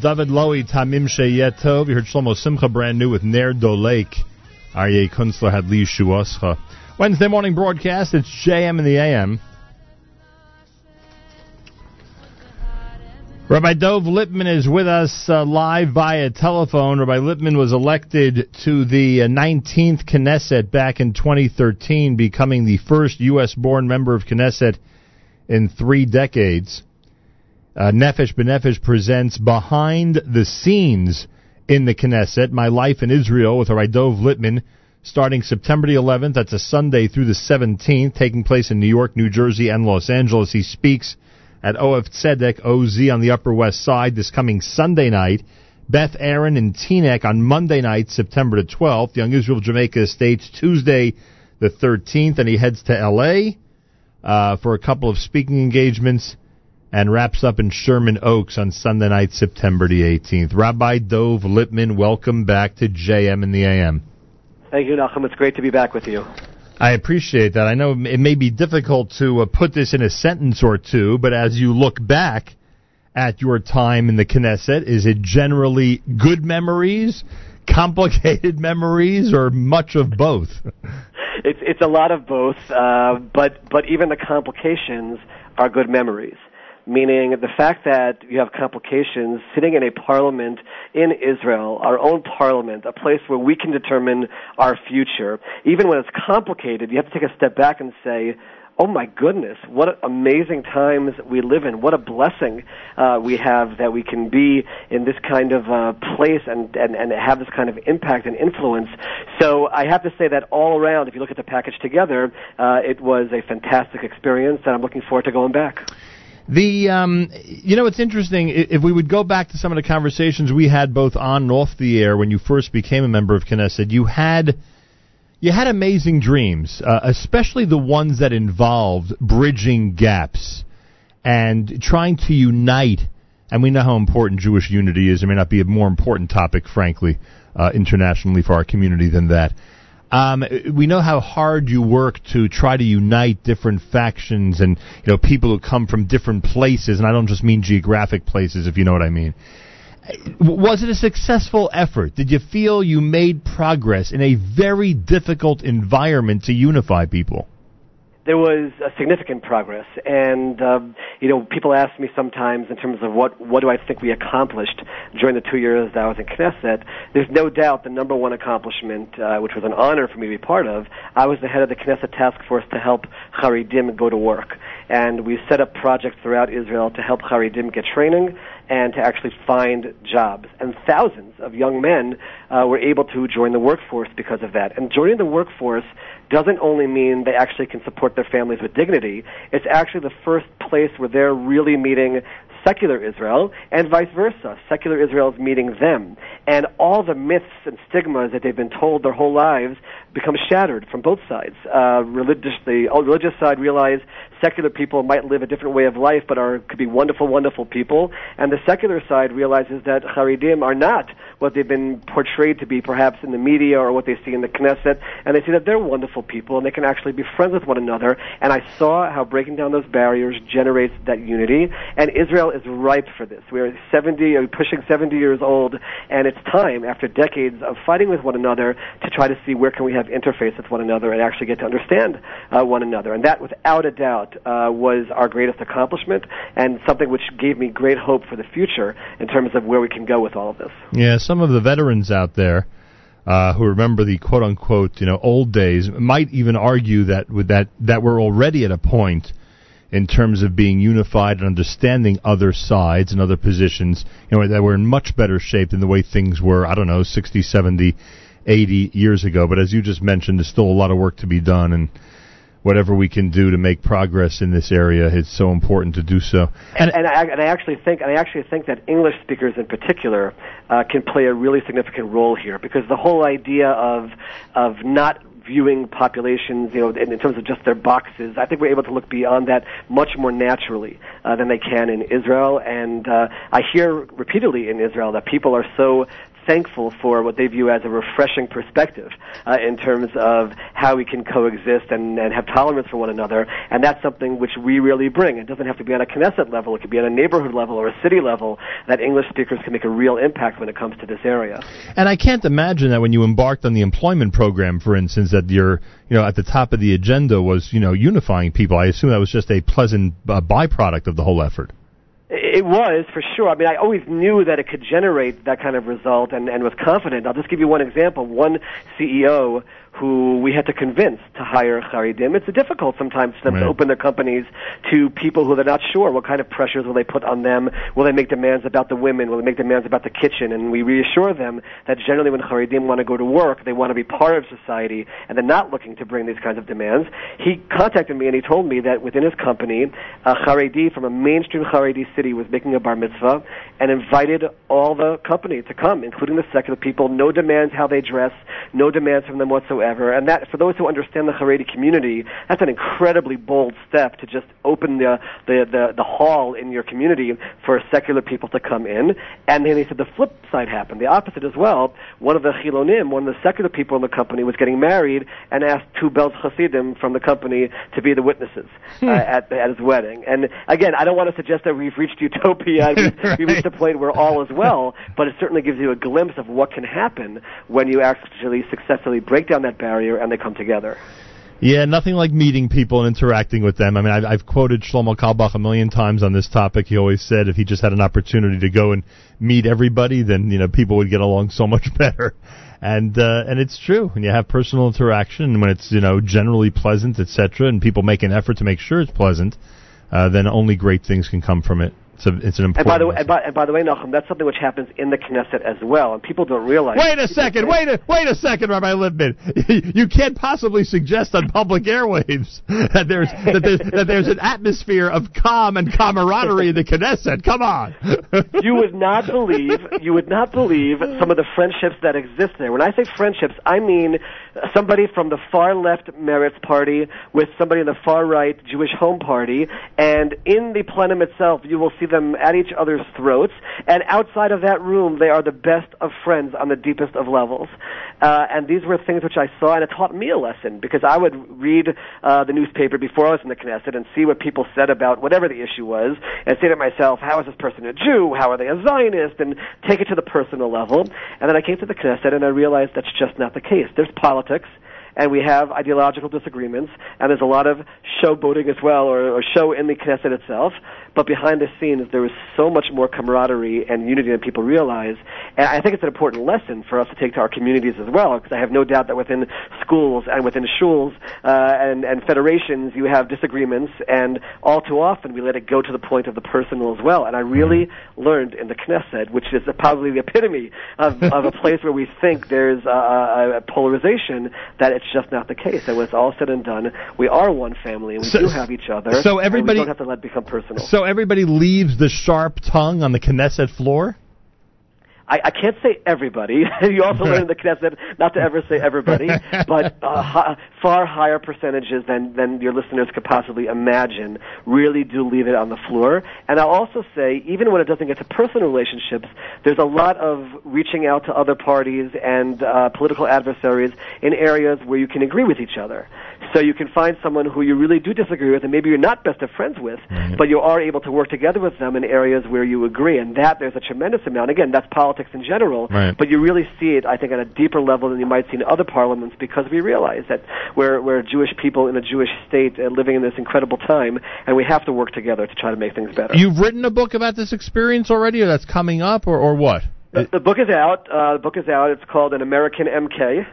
David Lowy, Tamim Sheyetov. You heard Shlomo Simcha brand new with Ner Dolek. Aryeh Kunstler had Li Shuascha. Wednesday morning broadcast. It's JM in the AM. Rabbi Dov Lipman is with us uh, live via telephone. Rabbi Lipman was elected to the uh, 19th Knesset back in 2013, becoming the first U.S. born member of Knesset in three decades. Uh, Nefesh B'Nefesh presents Behind the Scenes in the Knesset, My Life in Israel with Rabbi Dov Lipman, starting September the 11th. That's a Sunday through the 17th, taking place in New York, New Jersey, and Los Angeles. He speaks at Ohab Zedek OZ on the Upper West Side this coming Sunday night. Beth Aaron and Teaneck on Monday night, September the 12th. Young Israel Jamaica Estates Tuesday the 13th, and he heads to L.A. Uh, for a couple of speaking engagements and wraps up in Sherman Oaks on Sunday night, September the 18th. Rabbi Dov Lipman, welcome back to JM in the AM. Thank you, Nachum. It's great to be back with you. I appreciate that. I know it may be difficult to uh, put this in a sentence or two, but as you look back at your time in the Knesset, is it generally good memories, complicated memories, or much of both? It's it's a lot of both, uh, but but even the complications are good memories. Meaning the fact that you have complications sitting in a parliament in Israel, our own parliament, a place where we can determine our future. Even when it's complicated, you have to take a step back and say, oh my goodness, what amazing times we live in. What a blessing uh, we have that we can be in this kind of uh, place and, and, and have this kind of impact and influence. So I have to say that all around, if you look at the package together, uh, it was a fantastic experience, and I'm looking forward to going back. The um, you know, it's interesting. If we would go back to some of the conversations we had both on and off the air when you first became a member of Knesset, you had you had amazing dreams, uh, especially the ones that involved bridging gaps and trying to unite. And we know how important Jewish unity is. It may not be a more important topic, frankly, uh, internationally for our community than that. Um, we know how hard you work to try to unite different factions and you know people who come from different places, and I don't just mean geographic places, if you know what I mean. Was it a successful effort? Did you feel you made progress in a very difficult environment to unify people? there was a significant progress, and um, you know, people ask me sometimes in terms of what what do I think we accomplished during the two years that I was in Knesset. There's no doubt the number one accomplishment, uh, which was an honor for me to be part of, I was the head of the Knesset task force to help Haredim go to work, and we set up projects throughout Israel to help Haredim get training and to actually find jobs. And thousands of young men uh, were able to join the workforce because of that. And joining the workforce doesn't only mean they actually can support their families with dignity, it's actually the first place where they're really meeting secular Israel and vice versa. Secular Israel is meeting them. And all the myths and stigmas that they've been told their whole lives become shattered from both sides. Uh, religious, the religious side realize secular people might live a different way of life but are could be wonderful, wonderful people. And the secular side realizes that Haredim are not what they've been portrayed to be perhaps in the media or what they see in the Knesset, and they see that they're wonderful people and they can actually be friends with one another. And I saw how breaking down those barriers generates that unity, and Israel is ripe for this. We are 70, or pushing 70 years old, and it's time, after decades of fighting with one another, to try to see where can we have interface with one another and actually get to understand uh, one another. And that, without a doubt, uh, was our greatest accomplishment and something which gave me great hope for the future in terms of where we can go with all of this. Yeah, some of the veterans out there uh, who remember the quote unquote you know old days might even argue that with that that we're already at a point in terms of being unified and understanding other sides and other positions, you know, that we're in much better shape than the way things were, I don't know, 60, 70, 80 years ago. But as you just mentioned, there's still a lot of work to be done and whatever we can do to make progress in this area, it's so important to do so. And, and, I, and I actually think, and I actually think that English speakers in particular uh, can play a really significant role here because the whole idea of of not viewing populations, you know, in, in terms of just their boxes. I think we're able to look beyond that much more naturally uh, than they can in Israel. And uh, I hear repeatedly in Israel that people are so thankful for what they view as a refreshing perspective uh, in terms of how we can coexist and, and have tolerance for one another. And that's something which we really bring. It doesn't have to be on a Knesset level. It could be on a neighborhood level or a city level that English speakers can make a real impact when it comes to this area. And I can't imagine that when you embarked on the employment program, for instance, that your you know at the top of the agenda was you know unifying people. I assume that was just a pleasant uh, byproduct of the whole effort. It was for sure. I mean, I always knew that it could generate that kind of result, and, and was confident. I'll just give you one example. One CEO who we had to convince to hire Haredim. It's difficult sometimes for them to open their companies to people who they're not sure what kind of pressures will they put on them. Will they make demands about the women? Will they make demands about the kitchen? And we reassure them that generally when Haredim want to go to work, they want to be part of society, and they're not looking to bring these kinds of demands. He contacted me and he told me that within his company, a Haredi from a mainstream Haredi city was making a bar mitzvah and invited all the company to come, including the secular people. No demands how they dress, no demands from them whatsoever. And that, for those who understand the Haredi community, that's an incredibly bold step to just open the, the, the, the hall in your community for secular people to come in. And then he said the flip side happened, the opposite as well. One of the Chilonim, one of the secular people in the company, was getting married and asked two Belz Hasidim from the company to be the witnesses uh, at, at his wedding. And again, I don't want to suggest that we've reached utopia we've, we've reached a point where all is well, but it certainly gives you a glimpse of what can happen when you actually successfully break down that barrier and they come together. Yeah, nothing like meeting people and interacting with them. I mean, I've, I've quoted Shlomo Carlebach a million times on this topic. He always said if he just had an opportunity to go and meet everybody, then you know people would get along so much better. And uh, and it's true when you have personal interaction, when it's you know generally pleasant, etc., and people make an effort to make sure it's pleasant, uh, then only great things can come from it. It's a, it's an And important. by the way, and by, and by the way, Nachum, that's something which happens in the Knesset as well, and people don't realize. Wait a second! Wait a wait a second, Rabbi Lipman. You can't possibly suggest on public airwaves that there's that there's, that there's an atmosphere of calm and camaraderie in the Knesset. Come on. you would not believe you would not believe some of the friendships that exist there. When I say friendships, I mean somebody from the far left Meretz party with somebody in the far right Jewish Home Party, and in the plenum itself, you will see them at each other's throats. And outside of that room, they are the best of friends on the deepest of levels. Uh, and these were things which I saw, and it taught me a lesson because I would read uh, the newspaper before I was in the Knesset and see what people said about whatever the issue was, and say to myself, "How is this person a Jew? How are they a Zionist?" And take it to the personal level. And then I came to the Knesset and I realized that's just not the case. There's politics and we have ideological disagreements, and there's a lot of showboating as well, or, or show in the Knesset itself. But behind the scenes, there is so much more camaraderie and unity than people realize. And I think it's an important lesson for us to take to our communities as well, because I have no doubt that within schools and within shuls uh, and, and federations, you have disagreements, and all too often we let it go to the point of the personal as well. And I really learned in the Knesset, which is probably the epitome of, of a place where we think there's a, a, polarization, that it's just not the case. And when it's all said and done, we are one family, and we So- do have each other. so everybody- we don't have to let it become personal. So everybody leaves the sharp tongue on the Knesset floor. I, I can't say everybody. you also learn in the Knesset not to ever say everybody, but uh, hi, far higher percentages than, than your listeners could possibly imagine really do leave it on the floor. And I'll also say, even when it doesn't get to personal relationships, there's a lot of reaching out to other parties and uh, political adversaries in areas where you can agree with each other. So you can find someone who you really do disagree with, and maybe you're not best of friends with, but you are able to work together with them in areas where you agree. And that there's a tremendous amount. Again, that's politics in general, Right. but you really see it, I think, at a deeper level than you might see in other parliaments because we realize that we're, we're Jewish people in a Jewish state uh, living in this incredible time, and we have to work together to try to make things better. You've written a book about this experience already, or that's coming up, or, or what? The, the book is out. Uh, the book is out. It's called An American MK,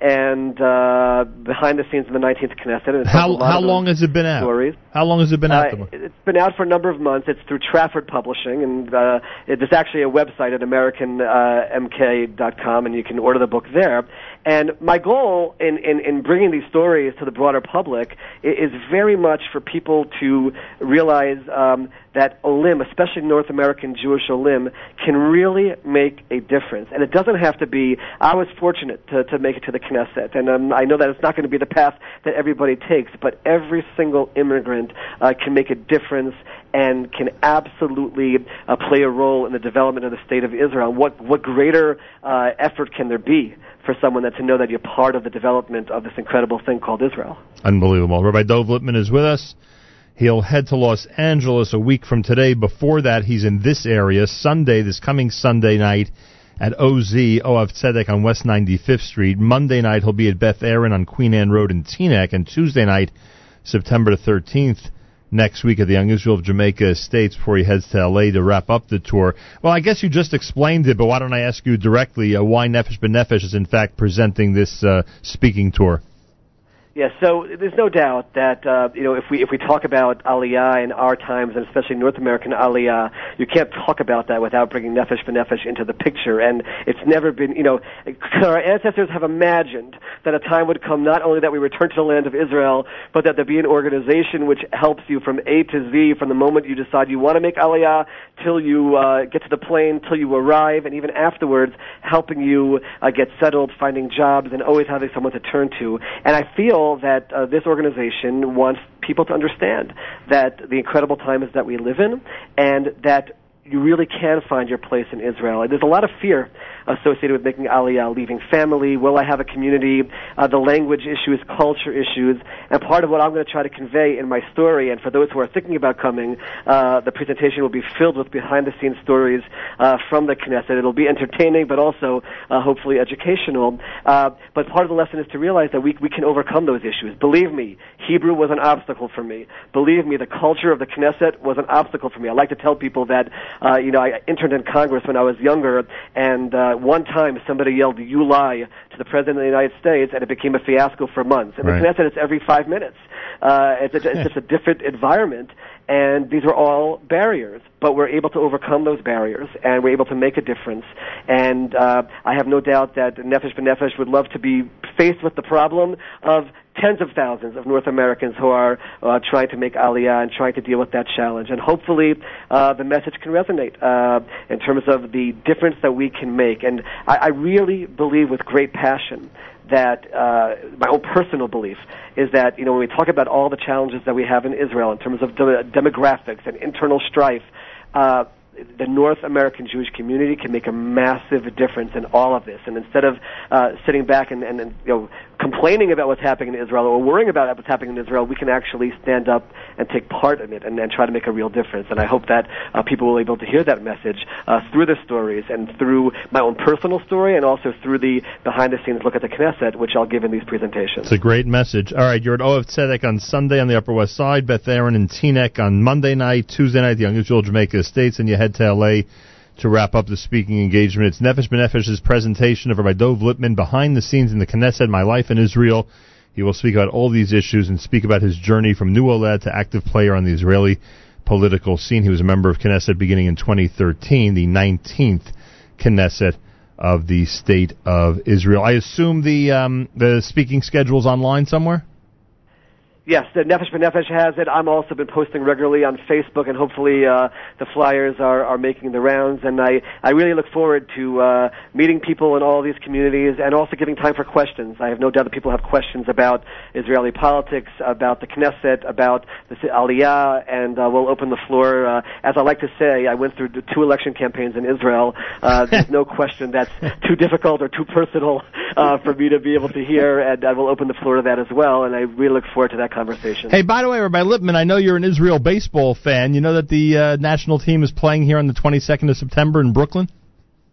and uh, behind the scenes of the 19th Knesset. And it tells a How how long has it been out? Stories. How long has it been out? Uh, it's been out for a number of months. It's through Trafford Publishing, and uh, it, there's actually a website at AmericanMK.com, and you can order the book there. And my goal in, in, in bringing these stories to the broader public is very much for people to realize um, that Olim, especially North American Jewish Olim, can really make a difference. And it doesn't have to be, I was fortunate to, to make it to the Knesset, and um, I know that it's not going to be the path that everybody takes, but every single immigrant uh, can make a difference and can absolutely uh, play a role in the development of the state of Israel. What, what greater uh, effort can there be for someone that to know that you're part of the development of this incredible thing called Israel? Unbelievable. Rabbi Dov Lipman is with us. He'll head to Los Angeles a week from today. Before that, he's in this area Sunday, this coming Sunday night at OZ, Ohab Zedek on West 95th Street. Monday night, he'll be at Beth Aaron on Queen Anne Road in Teaneck. And Tuesday night, September 13th, next week at the Young Israel of Jamaica Estates before he heads to LA to wrap up the tour. Well, I guess you just explained it, but why don't I ask you directly uh, why Nefesh B'Nefesh is in fact presenting this uh, speaking tour? Yes, so there's no doubt that uh, you know if we if we talk about Aliyah in our times and especially North American Aliyah, you can't talk about that without bringing Nefesh B'Nefesh into the picture. And it's never been you know our ancestors have imagined that a time would come not only that we return to the land of Israel, but that there be an organization which helps you from A to Z from the moment you decide you want to make Aliyah till you uh, get to the plane, till you arrive, and even afterwards, helping you uh, get settled, finding jobs, and always having someone to turn to. And I feel that uh, this organization wants people to understand that the incredible times that we live in, and that you really can find your place in Israel. There's a lot of fear associated with making Aliyah, leaving family, will I have a community, uh, the language issues, culture issues, and part of what I'm going to try to convey in my story, and for those who are thinking about coming, uh, the presentation will be filled with behind-the-scenes stories uh, from the Knesset. It'll be entertaining, but also uh, hopefully educational. Uh, but part of the lesson is to realize that we, we can overcome those issues. Believe me, Hebrew was an obstacle for me. Believe me, the culture of the Knesset was an obstacle for me. I like to tell people that, uh, you know, I interned in Congress when I was younger, and uh, one time somebody yelled, you lie, to the President of the United States, and it became a fiasco for months. And Right. the Knesset, it's every five minutes. Uh, it's, a, it's just a different environment, and these are all barriers. But we're able to overcome those barriers, and we're able to make a difference. And uh, I have no doubt that Nefesh B'Nefesh would love to be faced with the problem of tens of thousands of North Americans who are uh, trying to make Aliyah and trying to deal with that challenge. And hopefully, uh, the message can resonate uh, in terms of the difference that we can make. And I, I really believe with great passion that uh, my own personal belief is that you know when we talk about all the challenges that we have in Israel in terms of de- demographics and internal strife. Uh, the North American Jewish community can make a massive difference in all of this. And instead of uh, sitting back and, and, and you know complaining about what's happening in Israel or worrying about what's happening in Israel, we can actually stand up and take part in it and, and try to make a real difference. And I hope that uh, people will be able to hear that message uh, through the stories and through my own personal story and also through the behind-the-scenes look at the Knesset, which I'll give in these presentations. It's a great message. All right, you're at Ohab Zedek on Sunday on the Upper West Side, Beth Aaron and Teaneck on Monday night, Tuesday night, the Young Israel Jamaica Estates, and you head to L.A. to wrap up the speaking engagement. It's Nefesh B'Nefesh's presentation of Rabbi Dov Lipman, Behind the Scenes in the Knesset, My Life in Israel. He will speak about all these issues and speak about his journey from new Oleh to active player on the Israeli political scene. He was a member of Knesset beginning in 2013, the 19th Knesset of the state of Israel. I assume the um, the speaking schedule is online somewhere. Yes, the Nefesh B'Nefesh has it. I'm also been posting regularly on Facebook, and hopefully uh, the flyers are, are making the rounds. And I, I really look forward to uh, meeting people in all these communities and also giving time for questions. I have no doubt that people have questions about Israeli politics, about the Knesset, about the Aliyah, and uh, we'll open the floor. Uh, as I like to say, I went through two election campaigns in Israel. Uh, there's no question that's too difficult or too personal uh, for me to be able to hear, and I will open the floor to that as well. And I really look forward to that conversation. Hey, by the way, Rabbi Lipman, I know you're an Israel baseball fan. You know that the uh, national team is playing here on the 22nd of September in Brooklyn.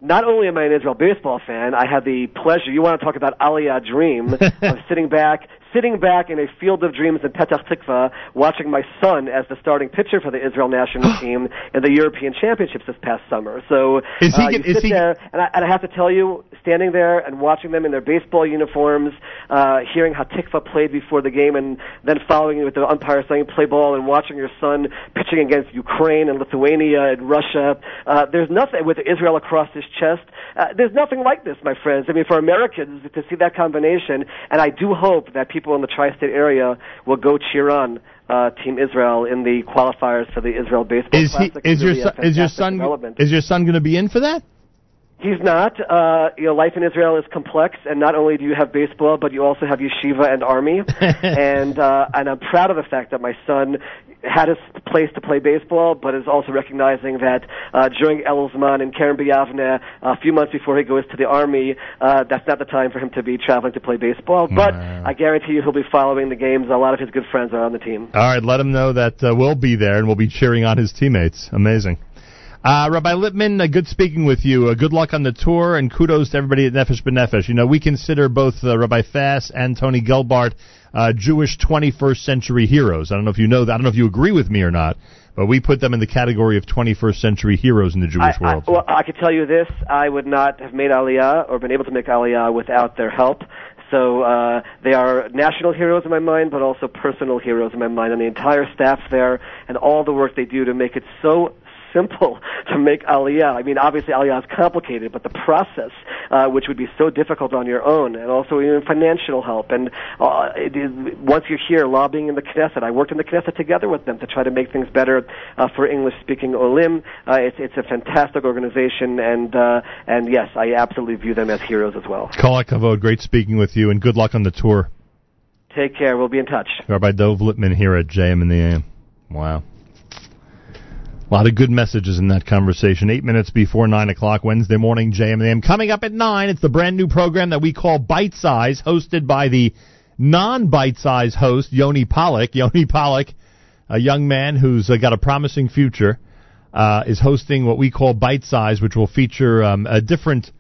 not only am I an Israel baseball fan, I had the pleasure, you want to talk about Aliyah dream, of sitting back, sitting back in a field of dreams in Petach Tikva, watching my son as the starting pitcher for the Israel national team in the European Championships this past summer. So Is he uh, you is sit he- there, and I, and I have to tell you, standing there and watching them in their baseball uniforms, uh, hearing Hatikvah played before the game, and then following it with the umpire saying play ball, and watching your son pitching against Ukraine and Lithuania and Russia. Uh, there's nothing with Israel across his chest. Uh, there's nothing like this, my friends. I mean, for Americans to see that combination, and I do hope that people in the tri-state area will go cheer on. Uh, Team Israel in the qualifiers for the Israel Baseball Is he? Classic. Is your Really son? Is your son? Is your son going to be in for that? He's not. Uh, you know, life in Israel is complex, and not only do you have baseball, but you also have yeshiva and army. and uh, and I'm proud of the fact that my son had his place to play baseball, but is also recognizing that uh, during Elzman and Kerem B'Yavneh, a few months before he goes to the army, uh, that's not the time for him to be traveling to play baseball. But I guarantee you, he'll be following the games. A lot of his good friends are on the team. All right, let him know that uh, we'll be there and we'll be cheering on his teammates. Amazing. Uh, Rabbi Lipman, uh, good speaking with you. Uh, good luck on the tour, and kudos to everybody at Nefesh B'Nefesh. You know, we consider both uh, Rabbi Fass and Tony Gelbart uh, Jewish 21st century heroes. I don't know if you know that. I don't know if you agree with me or not, but we put them in the category of 21st century heroes in the Jewish I, world. I, well, I can tell you this: I would not have made Aliyah or been able to make Aliyah without their help. So uh, they are national heroes in my mind, but also personal heroes in my mind, and the entire staff there and all the work they do to make it so simple to make Aliyah. I mean, obviously Aliyah is complicated, but the process, uh, which would be so difficult on your own, and also even financial help. And uh, it is, once you're here lobbying in the Knesset, I worked in the Knesset together with them to try to make things better uh, for English-speaking Olim. Uh, it's, it's a fantastic organization, and uh, and yes, I absolutely view them as heroes as well. Kol HaKavod, great speaking with you, and good luck on the tour. Take care. We'll be in touch. Rabbi Dov Lipman here at JM in the AM. Wow. A lot of good messages in that conversation. Eight minutes before 9 o'clock, Wednesday morning, JM in the AM. Coming up at 9, it's the brand new program that we call Bite Size, hosted by the non Bite Size host, Yoni Pollock. Yoni Pollock, a young man who's uh, got a promising future, uh, is hosting what we call Bite Size, which will feature um, a different.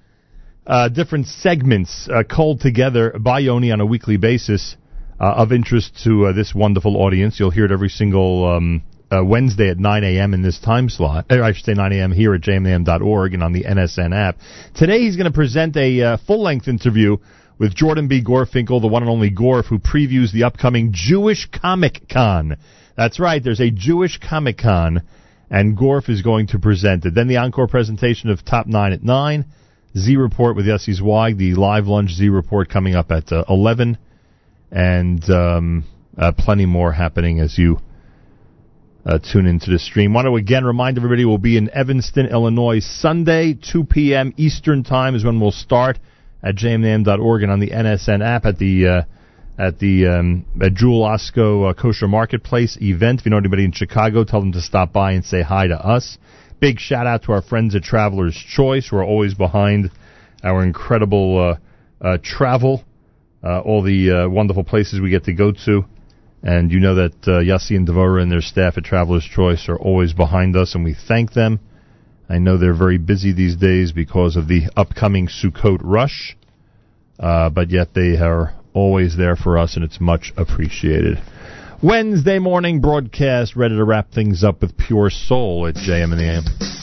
Uh, different segments uh, culled together by Yoni on a weekly basis uh, of interest to uh, this wonderful audience. You'll hear it every single um, uh, Wednesday at 9 a.m. in this time slot. I should say 9 a.m. here at jmam.org and on the NSN app. Today he's going to present a uh, full-length interview with Jordan B. Gorfinkel, the one and only Gorf, who previews the upcoming Jewish Comic Con. That's right, there's a Jewish Comic Con, and Gorf is going to present it. Then the encore presentation of Top 9 at 9. Z Report with Yossi Zweig, the live lunch Z Report coming up at uh, 11, and um, uh, plenty more happening as you uh, tune into the stream. Want to again remind everybody we'll be in Evanston, Illinois, Sunday, 2 p.m. Eastern Time is when we'll start at jmnam.org and on the NSN app at the uh, at the um, at Jewel Osco uh, Kosher Marketplace event. If you know anybody in Chicago, tell them to stop by and say hi to us. Big shout out to our friends at Traveler's Choice, who are always behind our incredible uh, uh, travel, uh, all the uh, wonderful places we get to go to. And you know that uh, Yossi and Devora and their staff at Traveler's Choice are always behind us, and we thank them. I know they're very busy these days because of the upcoming Sukkot rush, uh, but yet they are always there for us, and it's much appreciated. Wednesday morning broadcast, ready to wrap things up with Pure Soul at JM and the AM.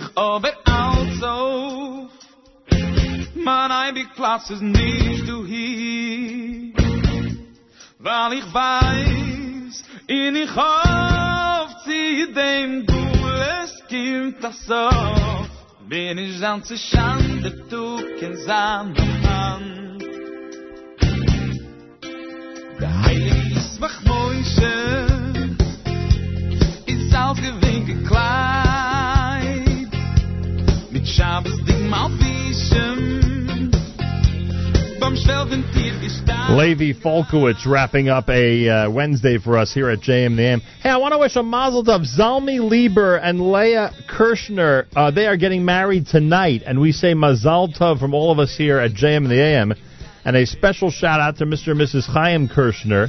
Sich aber alles auf, mein eibig Platz ist nicht du hier. Weil ich weiß, in ich auf, zieh dem Gules kommt das auf. Bin ich dann zu schande, du kennst an der Hand. Der Heilige ist mach Moishe, ist aufgewinkt gekleid, Levi Falkowitz wrapping up a uh, Wednesday for us here at JM the AM. Hey, I want to wish a mazel tov. Zalmi Lieber and Leah Kirshner, uh, they are getting married tonight, and we say mazal tov from all of us here at JM and the AM. And a special shout out to Mr. and Mrs. Chaim Kirshner.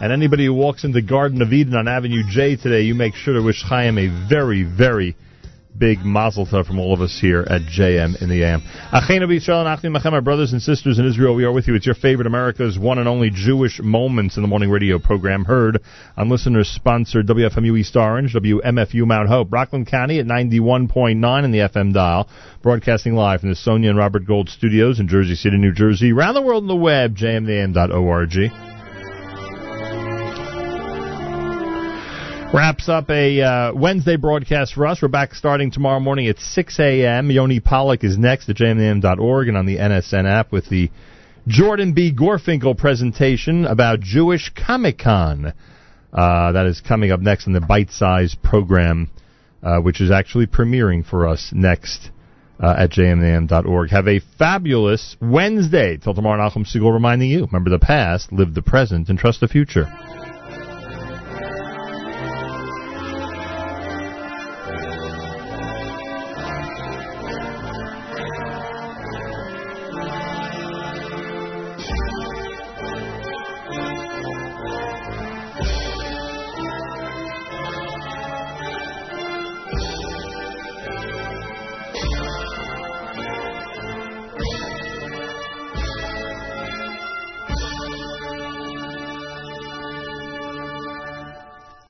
And anybody who walks into Garden of Eden on Avenue J today, you make sure to wish Chaim a very, very big mazel tov from all of us here at JM in the AM. Achenu b'Yisrael and Achim Machem, our brothers and sisters in Israel, we are with you. It's your favorite America's one and only Jewish Moments in the Morning Radio program, heard on listeners-sponsored WFMU East Orange, WMFU Mount Hope, Rockland County at 91.9 in the FM dial, broadcasting live from the Sonia and Robert Gold studios in Jersey City, New Jersey, around the world on the web, jmtheam.org. Wraps up a uh, Wednesday broadcast for us. We're back starting tomorrow morning at 6 a.m. Yoni Pollock is next at jmam.org and on the NSN app with the Jordan B. Gorfinkel presentation about Jewish Comic Con. Uh, that is coming up next in the Bite Size program, uh, which is actually premiering for us next uh, at jmam.org. Have a fabulous Wednesday. Till tomorrow, Nachum Segal reminding you, remember the past, live the present, and trust the future.